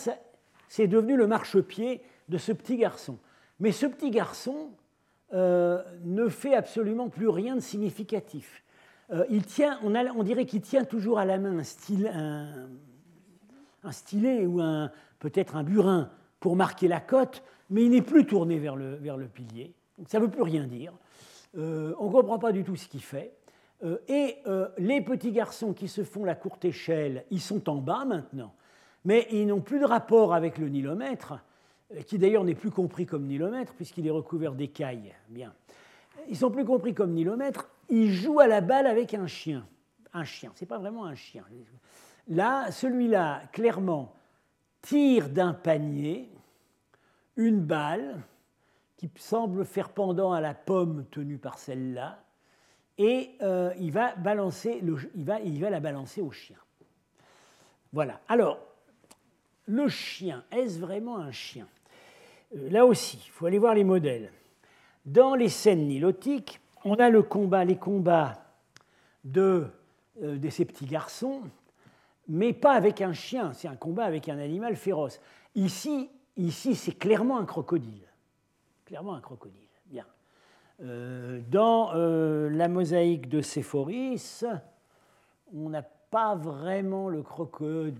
c'est devenu le marchepied de ce petit garçon. Mais ce petit garçon euh, ne fait absolument plus rien de significatif. Euh, il tient, on, dirait qu'il tient toujours à la main un, stylet ou peut-être un burin pour marquer la cote, mais il n'est plus tourné vers le, pilier. Ça ne veut plus rien dire. Euh, on ne comprend pas du tout ce qu'il fait. Euh, et les petits garçons qui se font la courte échelle, ils sont en bas maintenant, mais ils n'ont plus de rapport avec le nilomètre, qui d'ailleurs n'est plus compris comme nilomètre puisqu'il est recouvert d'écailles. Bien. Ils sont plus compris comme nilomètre, il joue à la balle avec un chien. Un chien, c'est pas vraiment un chien. Là, celui-là, clairement, tire d'un panier une balle qui semble faire pendant à la pomme tenue par celle-là, et euh, il, va balancer il, va, la balancer au chien. Voilà. Alors, le chien, est-ce vraiment un chien? Euh, Là aussi, il faut aller voir les modèles. Dans les scènes nilotiques, on a le combat, les combats de, euh, ces petits garçons, mais pas avec un chien, c'est un combat avec un animal féroce. Ici, ici c'est clairement un crocodile. Clairement un crocodile. Bien. Euh, dans euh, la mosaïque de Séphoris, on n'a pas vraiment le crocodile.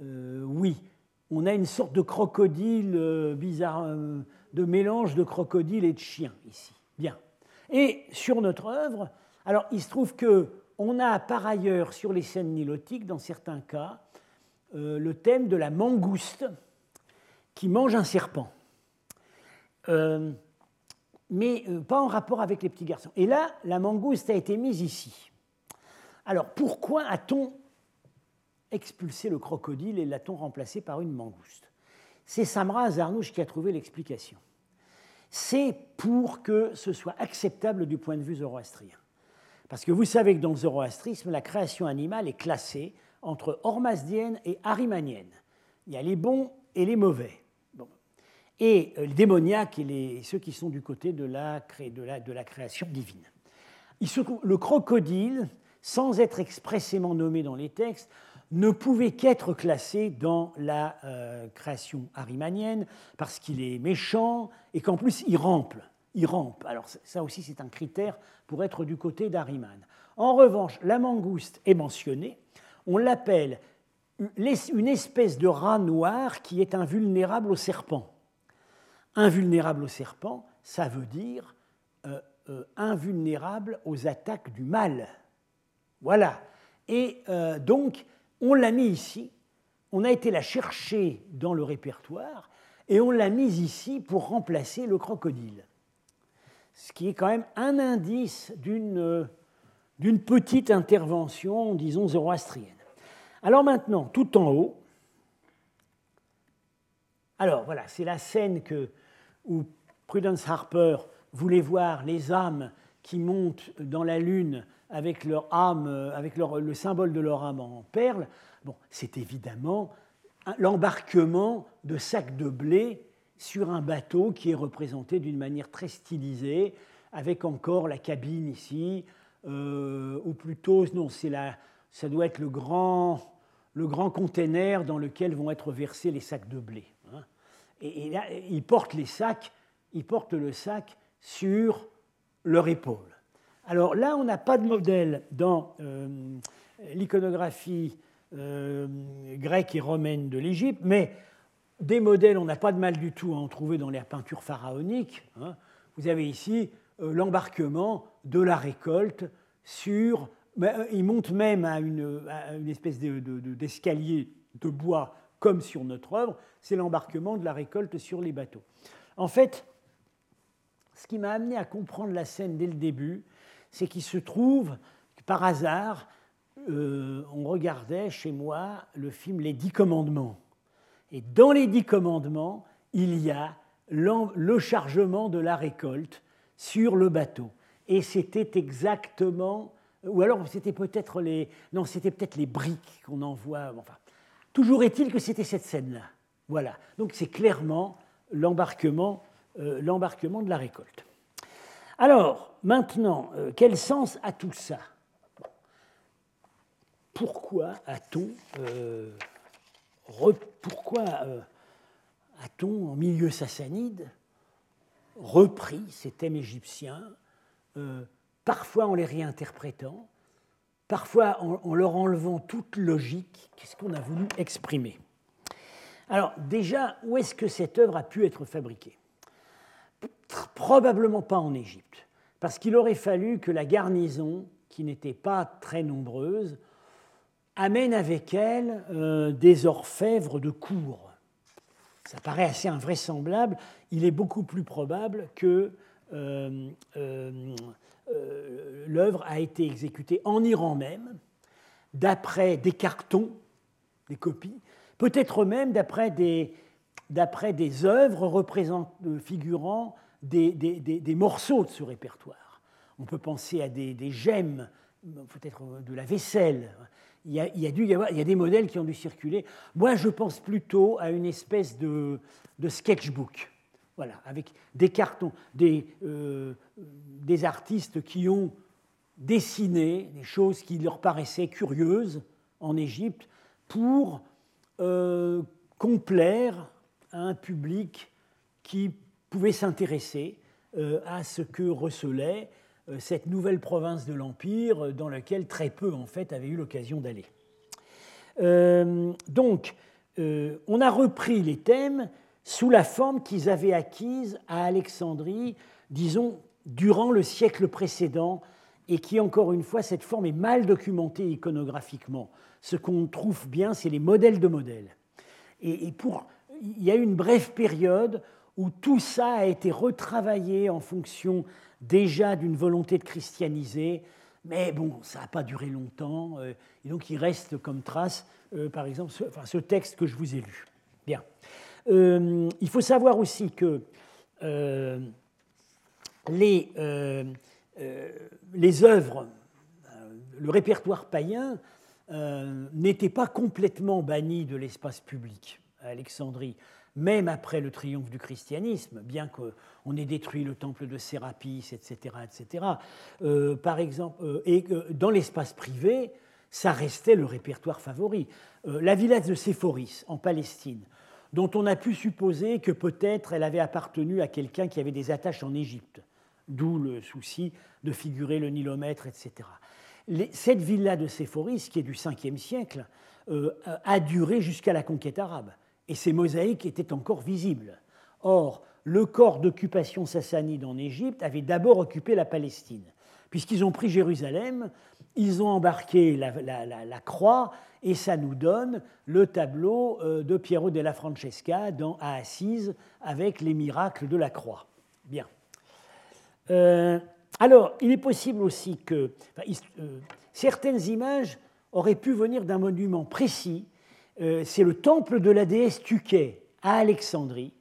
oui, on a une sorte de crocodile bizarre, de mélange de crocodile et de chien ici. Bien. Et sur notre œuvre, alors il se trouve que on a par ailleurs sur les scènes nilotiques, dans certains cas, euh, le thème de la mangouste qui mange un serpent. Euh, mais euh, pas en rapport avec les petits garçons. Et là, la mangouste a été mise ici. Alors pourquoi a-t-on expulsé le crocodile et l'a-t-on remplacé par une mangouste? C'est Samra Azarnouch qui a trouvé l'explication c'est pour que ce soit acceptable du point de vue zoroastrien. Parce que vous savez que dans le zoroastrisme, la création animale est classée entre hormasdienne et arimanienne. Il y a les bons et les mauvais. Et euh, les démoniaques et ceux qui sont du côté de la, création divine. le crocodile, sans être expressément nommé dans les textes, ne pouvait qu'être classé dans la euh, création arimanienne parce qu'il est méchant et qu'en plus il rampe. Il rampe. Alors ça aussi c'est un critère pour être du côté d'Ariman. En revanche, la mangouste est mentionnée. On l'appelle une espèce de rat noir qui est invulnérable au serpent. Invulnérable au serpent, ça veut dire euh, euh, invulnérable aux attaques du mal. Voilà. Et donc, on l'a mis ici, on a été la chercher dans le répertoire, et on l'a mise ici pour remplacer le crocodile. Ce qui est quand même un indice d'une petite intervention, disons, zoroastrienne. Alors maintenant, tout en haut, alors voilà, c'est la scène que, où Prudence Harper voulait voir les âmes qui montent dans la lune avec leur âme, avec le symbole de leur âme en perles. Bon, c'est évidemment l'embarquement de sacs de blé sur un bateau qui est représenté d'une manière très stylisée, avec encore la cabine ici, euh, ou plutôt, non, la, ça doit être le grand, le grand container dans lequel vont être versés les sacs de blé. Et, là, ils portent les sacs, ils portent le sac sur leur épaule. Alors là, on n'a pas de modèle dans euh, l'iconographie euh, grecque et romaine de l'Égypte, mais des modèles, on n'a pas de mal du tout à en trouver dans les peintures pharaoniques. Hein. Vous avez ici euh, l'embarquement de la récolte sur. Euh, il monte même à une, espèce d'escalier de, bois comme sur notre œuvre, c'est l'embarquement de la récolte sur les bateaux. En fait, ce qui m'a amené à comprendre la scène dès le début, c'est qu'il se trouve par hasard, euh, on regardait chez moi le film Les Dix Commandements. Et dans les Dix Commandements, il y a le chargement de la récolte sur le bateau. Et c'était exactement, ou alors c'était peut-être les, c'était peut-être les briques qu'on envoie. Enfin, toujours est-il que c'était cette scène-là. Voilà. Donc c'est clairement l'embarquement, euh, de la récolte. Alors maintenant, euh, quel sens a tout ça? Pourquoi a-t-on euh, pourquoi a-t-on en milieu sassanide repris ces thèmes égyptiens, parfois en les réinterprétant, parfois en, leur enlevant toute logique. Qu'est-ce qu'on a voulu exprimer? Alors déjà, où est-ce que cette œuvre a pu être fabriquée? Probablement pas en Égypte, parce qu'il aurait fallu que la garnison, qui n'était pas très nombreuse, amène avec elle euh, des orfèvres de cour. Ça paraît assez invraisemblable, il est beaucoup plus probable que euh, euh, euh, l'œuvre a été exécutée en Iran même, d'après des cartons, des copies, peut-être même d'après des, d'après des œuvres figurant des, des, des, morceaux de ce répertoire. On peut penser à des, gemmes, peut-être de la vaisselle, il y, a, il, y avoir, il y a des modèles qui ont dû circuler. Moi, je pense plutôt à une espèce de, sketchbook, voilà, avec des cartons, des, euh, des artistes qui ont dessiné des choses qui leur paraissaient curieuses en Égypte pour euh, complaire à un public qui pouvait s'intéresser euh, à ce que recelait cette nouvelle province de l'Empire dans laquelle très peu en fait avaient eu l'occasion d'aller. Donc, on a repris les thèmes sous la forme qu'ils avaient acquise à Alexandrie, disons, durant le siècle précédent, et qui, encore une fois, cette forme est mal documentée iconographiquement. Ce qu'on trouve bien, c'est les modèles de modèles. Et, pour, il y a eu une brève période où tout ça a été retravaillé en fonction déjà d'une volonté de christianiser, mais bon, ça n'a pas duré longtemps, euh, et donc il reste comme trace, euh, par exemple, ce, ce, texte que je vous ai lu. Bien. Euh, il faut savoir aussi que les, les œuvres, le répertoire païen, n'était pas complètement banni de l'espace public à Alexandrie même après le triomphe du christianisme, bien qu'on ait détruit le temple de Sérapis, etc., etc. Euh, par exemple, euh, et dans l'espace privé, ça restait le répertoire favori. Euh, la village de Séphoris, en Palestine, dont on a pu supposer que peut-être elle avait appartenu à quelqu'un qui avait des attaches en Égypte, d'où le souci de figurer le nilomètre, etc. cette villa de Séphoris, qui est du 5e siècle, a duré jusqu'à la conquête arabe et ces mosaïques étaient encore visibles. Or, le corps d'occupation sassanide en Égypte avait d'abord occupé la Palestine. Puisqu'ils ont pris Jérusalem, ils ont embarqué la, croix, et ça nous donne le tableau euh, de Piero della Francesca dans, à Assise avec les miracles de la croix. Bien. Euh, alors, il est possible aussi que certaines images auraient pu venir d'un monument précis. C'est le temple de la déesse Tuké à Alexandrie,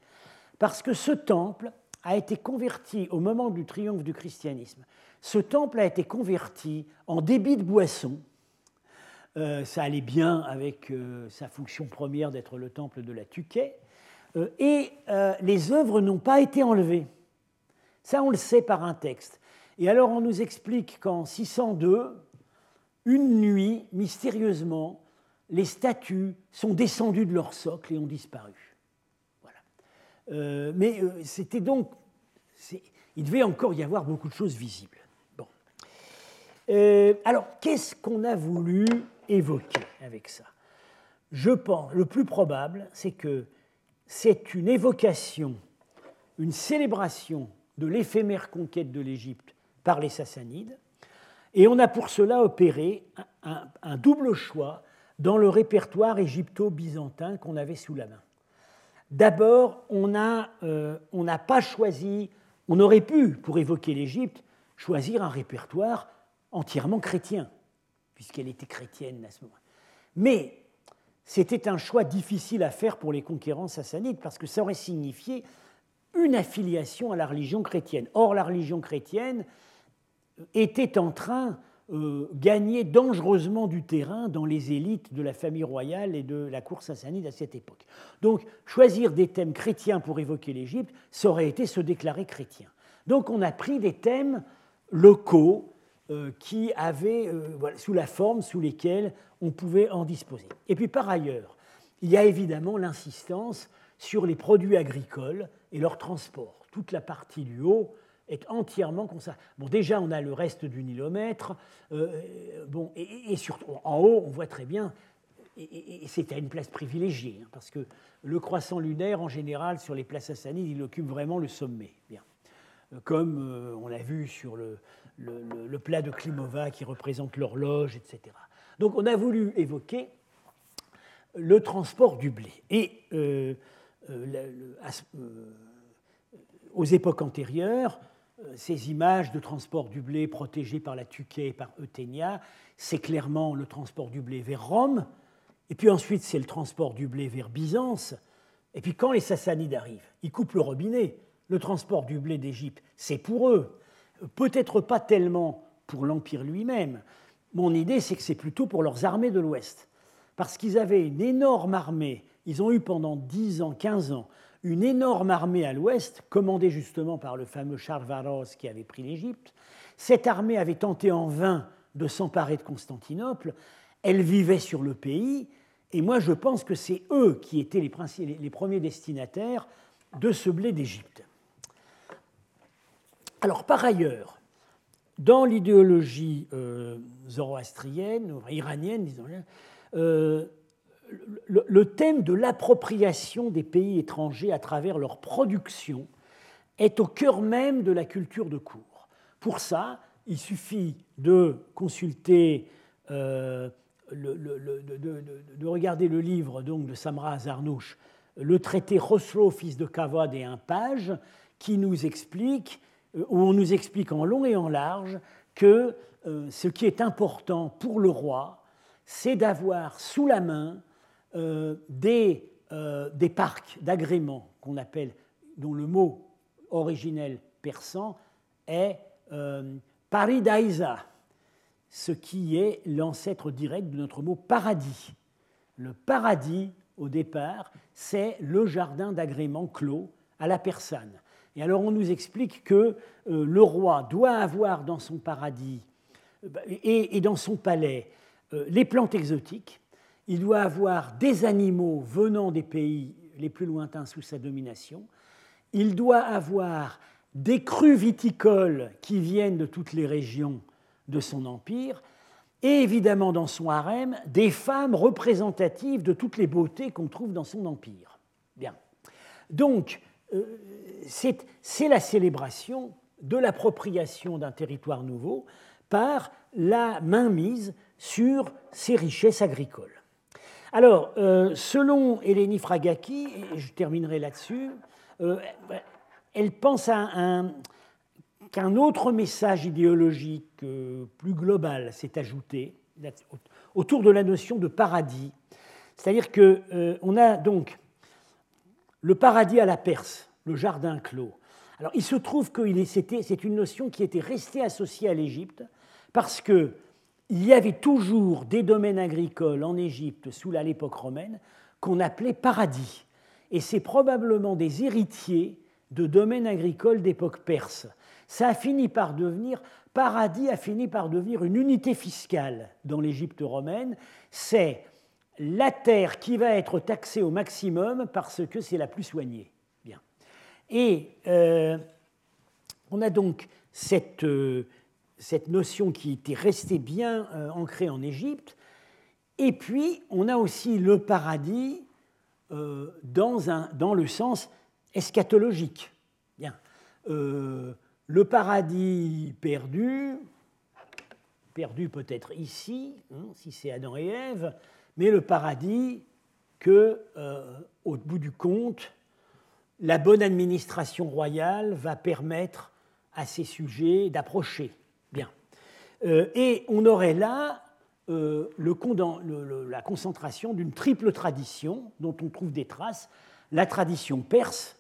parce que ce temple a été converti au moment du triomphe du christianisme. Ce temple a été converti en débit de boisson. Euh, ça allait bien avec euh, sa fonction première d'être le temple de la Tuquet. Euh, et les œuvres n'ont pas été enlevées. Ça, on le sait par un texte. Et alors, on nous explique qu'en 602, une nuit, mystérieusement, les statues sont descendues de leur socle et ont disparu. Mais c'était donc. Il devait encore y avoir beaucoup de choses visibles. Euh, alors, qu'est-ce qu'on a voulu évoquer avec ça? Je pense, le plus probable, c'est que c'est une évocation, une célébration de l'éphémère conquête de l'Égypte par les Sassanides, et on a pour cela opéré un double choix dans le répertoire égypto-byzantin qu'on avait sous la main. D'abord, euh, on n'a pas choisi, on aurait pu, pour évoquer l'Égypte, choisir un répertoire entièrement chrétien, puisqu'elle était chrétienne à ce moment. Mais c'était un choix difficile à faire pour les conquérants sassanides, parce que ça aurait signifié une affiliation à la religion chrétienne. Or, la religion chrétienne était en train euh, gagner dangereusement du terrain dans les élites de la famille royale et de la cour sassanide à cette époque. Donc, choisir des thèmes chrétiens pour évoquer l'Égypte, ça aurait été se déclarer chrétien. Donc, on a pris des thèmes locaux qui avaient, euh, sous la forme sous lesquelles on pouvait en disposer. Et puis, par ailleurs, il y a évidemment l'insistance sur les produits agricoles et leur transport. Toute la partie du haut est entièrement consacré. Bon, déjà, on a le reste du nilomètre. Euh, bon, et, surtout, en haut, on voit très bien, et, c'est à une place privilégiée, hein, parce que le croissant lunaire, en général, sur les places sassanides, il occupe vraiment le sommet. Bien. Euh, comme euh, on l'a vu sur le, le, plat de Klimova qui représente l'horloge, etc. Donc, on a voulu évoquer le transport du blé. Et aux époques antérieures, euh, ces images de transport du blé protégé par la Tuquet et par Euthénia, c'est clairement le transport du blé vers Rome, et puis ensuite c'est le transport du blé vers Byzance, et puis quand les Sassanides arrivent, ils coupent le robinet. Le transport du blé d'Égypte, c'est pour eux. Peut-être pas tellement pour l'Empire lui-même. Mon idée, c'est que c'est plutôt pour leurs armées de l'Ouest. Parce qu'ils avaient une énorme armée, ils ont eu pendant 10 ans, 15 ans, une énorme armée à l'ouest, commandée justement par le fameux Charles Varos qui avait pris l'Égypte. Cette armée avait tenté en vain de s'emparer de Constantinople. Elle vivait sur le pays, et moi je pense que c'est eux qui étaient les, premiers destinataires de ce blé d'Égypte. Alors par ailleurs, dans l'idéologie euh, zoroastrienne, iranienne, disons, euh, le, thème de l'appropriation des pays étrangers à travers leur production est au cœur même de la culture de cour. Pour ça, il suffit de consulter, euh, de, regarder le livre donc, de Samra Azarnouch, le traité Roslo, fils de Kavod et un page, qui nous explique, où on nous explique en long et en large que euh, ce qui est important pour le roi, c'est d'avoir sous la main euh, des, euh, des, parcs d'agrément qu'on appelle, dont le mot originel persan est paridaisa, ce qui est l'ancêtre direct de notre mot paradis. Le paradis, au départ, c'est le jardin d'agrément clos à la persane. Et alors on nous explique que le roi doit avoir dans son paradis et, et dans son palais les plantes exotiques, il doit avoir des animaux venant des pays les plus lointains sous sa domination, il doit avoir des crus viticoles qui viennent de toutes les régions de son empire, et évidemment dans son harem, des femmes représentatives de toutes les beautés qu'on trouve dans son empire. Bien. Donc, euh, c'est la célébration de l'appropriation d'un territoire nouveau par la mainmise sur ses richesses agricoles. Alors, euh, selon Eleni Fragaki, et je terminerai là-dessus, euh, elle pense qu'un autre message idéologique plus global s'est ajouté autour de la notion de paradis. C'est-à-dire qu'on a donc le paradis à la Perse, le jardin clos. Alors il se trouve que c'est une notion qui était restée associée à l'Égypte parce qu'il y avait toujours des domaines agricoles en Égypte sous l'époque romaine qu'on appelait paradis. Et c'est probablement des héritiers de domaines agricoles d'époque perse. Ça a fini par devenir, paradis a fini par devenir une unité fiscale dans l'Égypte romaine. C'est la terre qui va être taxée au maximum parce que c'est la plus soignée. Bien. Et euh, on a donc cette, euh, cette, notion qui était restée bien euh, ancrée en Égypte. Et puis, on a aussi le paradis dans, un, dans, le sens eschatologique. Bien. le paradis perdu, perdu peut-être ici, hein, si c'est Adam et Ève, mais le paradis que, euh, au bout du compte, la bonne administration royale va permettre à ces sujets d'approcher. Bien. Euh, et on aurait là euh, la concentration d'une triple tradition dont on trouve des traces. La tradition perse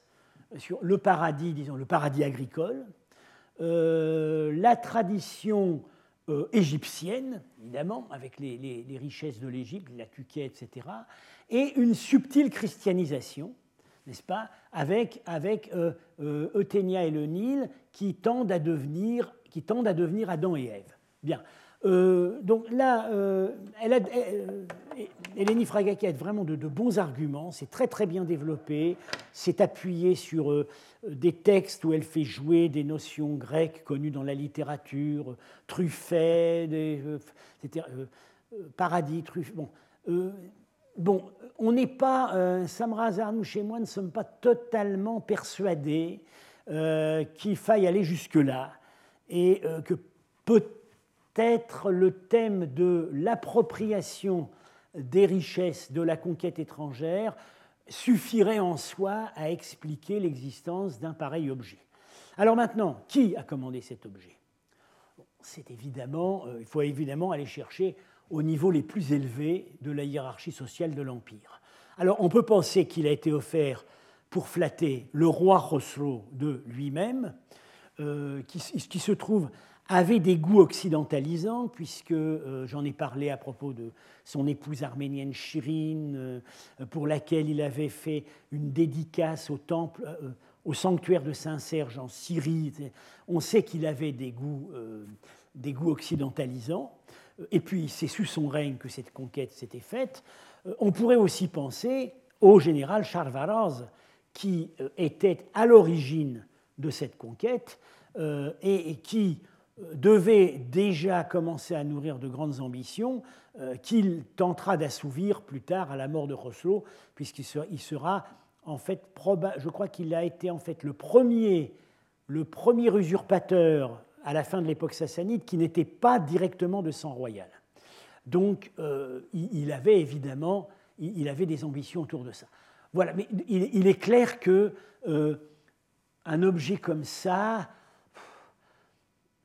sur le paradis, disons le paradis agricole, la tradition euh, égyptienne, évidemment, avec les, richesses de l'Égypte, la Tuquet, etc., et une subtile christianisation, n'est-ce pas, avec, avec euh, euh, et le Nil qui tendent à devenir, qui tendent à devenir Adam et Ève. Bien. Euh, donc là, euh, elle Eleni Fragaki a vraiment de, bons arguments, c'est très très bien développé, c'est appuyé sur euh, des textes où elle fait jouer des notions grecques connues dans la littérature, truffet, des, paradis, truffet. Bon, on n'est pas, Samra nous chez moi ne sommes pas totalement persuadés qu'il faille aller jusque-là et que peut-être être le thème de l'appropriation des richesses de la conquête étrangère suffirait en soi à expliquer l'existence d'un pareil objet. Alors maintenant, qui a commandé cet objet? C'est évidemment, euh, il faut évidemment aller chercher au niveau les plus élevés de la hiérarchie sociale de l'Empire. Alors on peut penser qu'il a été offert pour flatter le roi Khosrow de lui-même, euh, qui, se trouve avait des goûts occidentalisants, puisque euh, j'en ai parlé à propos de son épouse arménienne Shirin, euh, pour laquelle il avait fait une dédicace au temple, euh, au sanctuaire de Saint-Serge en Syrie. On sait qu'il avait des goûts, des goûts occidentalisants. Et puis, c'est sous son règne que cette conquête s'était faite. On pourrait aussi penser au général Charles qui était à l'origine de cette conquête et qui, devait déjà commencer à nourrir de grandes ambitions euh, qu'il tentera d'assouvir plus tard à la mort de Roslo, puisqu'il sera, en fait, je crois qu'il a été en fait le premier, le premier usurpateur à la fin de l'époque sassanide qui n'était pas directement de sang royal. Donc, euh, il, avait évidemment, il, avait des ambitions autour de ça. Voilà, mais il, est clair que euh, un objet comme ça,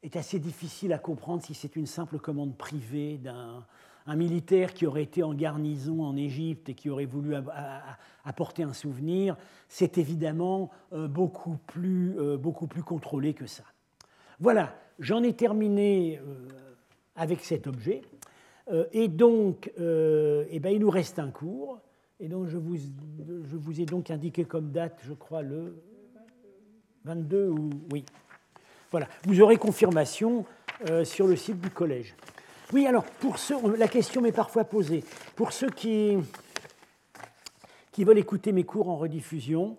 est assez difficile à comprendre si c'est une simple commande privée d'un militaire qui aurait été en garnison en Égypte et qui aurait voulu apporter un souvenir. C'est évidemment euh, beaucoup plus, euh, beaucoup plus contrôlé que ça. Voilà, j'en ai terminé euh, avec cet objet. Et donc, eh ben, il nous reste un cours. Et donc, je vous, je vous ai donc indiqué comme date, je crois, le 22 ou... Oui. Voilà, vous aurez confirmation euh, sur le site du collège. Oui, alors, pour ceux, la question m'est parfois posée. Pour ceux qui, qui veulent écouter mes cours en rediffusion,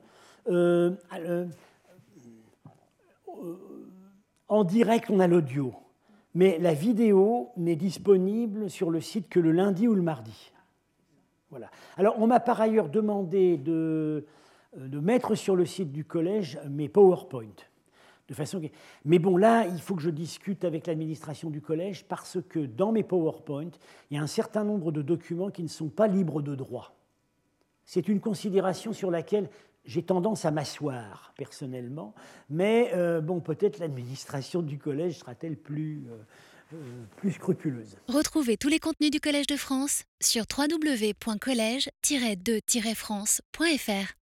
euh, euh, en direct, on a l'audio, mais la vidéo n'est disponible sur le site que le lundi ou le mardi. Voilà. Alors, on m'a par ailleurs demandé de, de mettre sur le site du collège mes PowerPoint de façon que... Mais bon, là, il faut que je discute avec l'administration du collège parce que dans mes PowerPoint, il y a un certain nombre de documents qui ne sont pas libres de droit. C'est une considération sur laquelle j'ai tendance à m'asseoir personnellement, mais euh, bon, peut-être l'administration du collège sera-t-elle plus, euh, euh, plus scrupuleuse. Retrouvez tous les contenus du Collège de France sur www.colège-2-france.fr.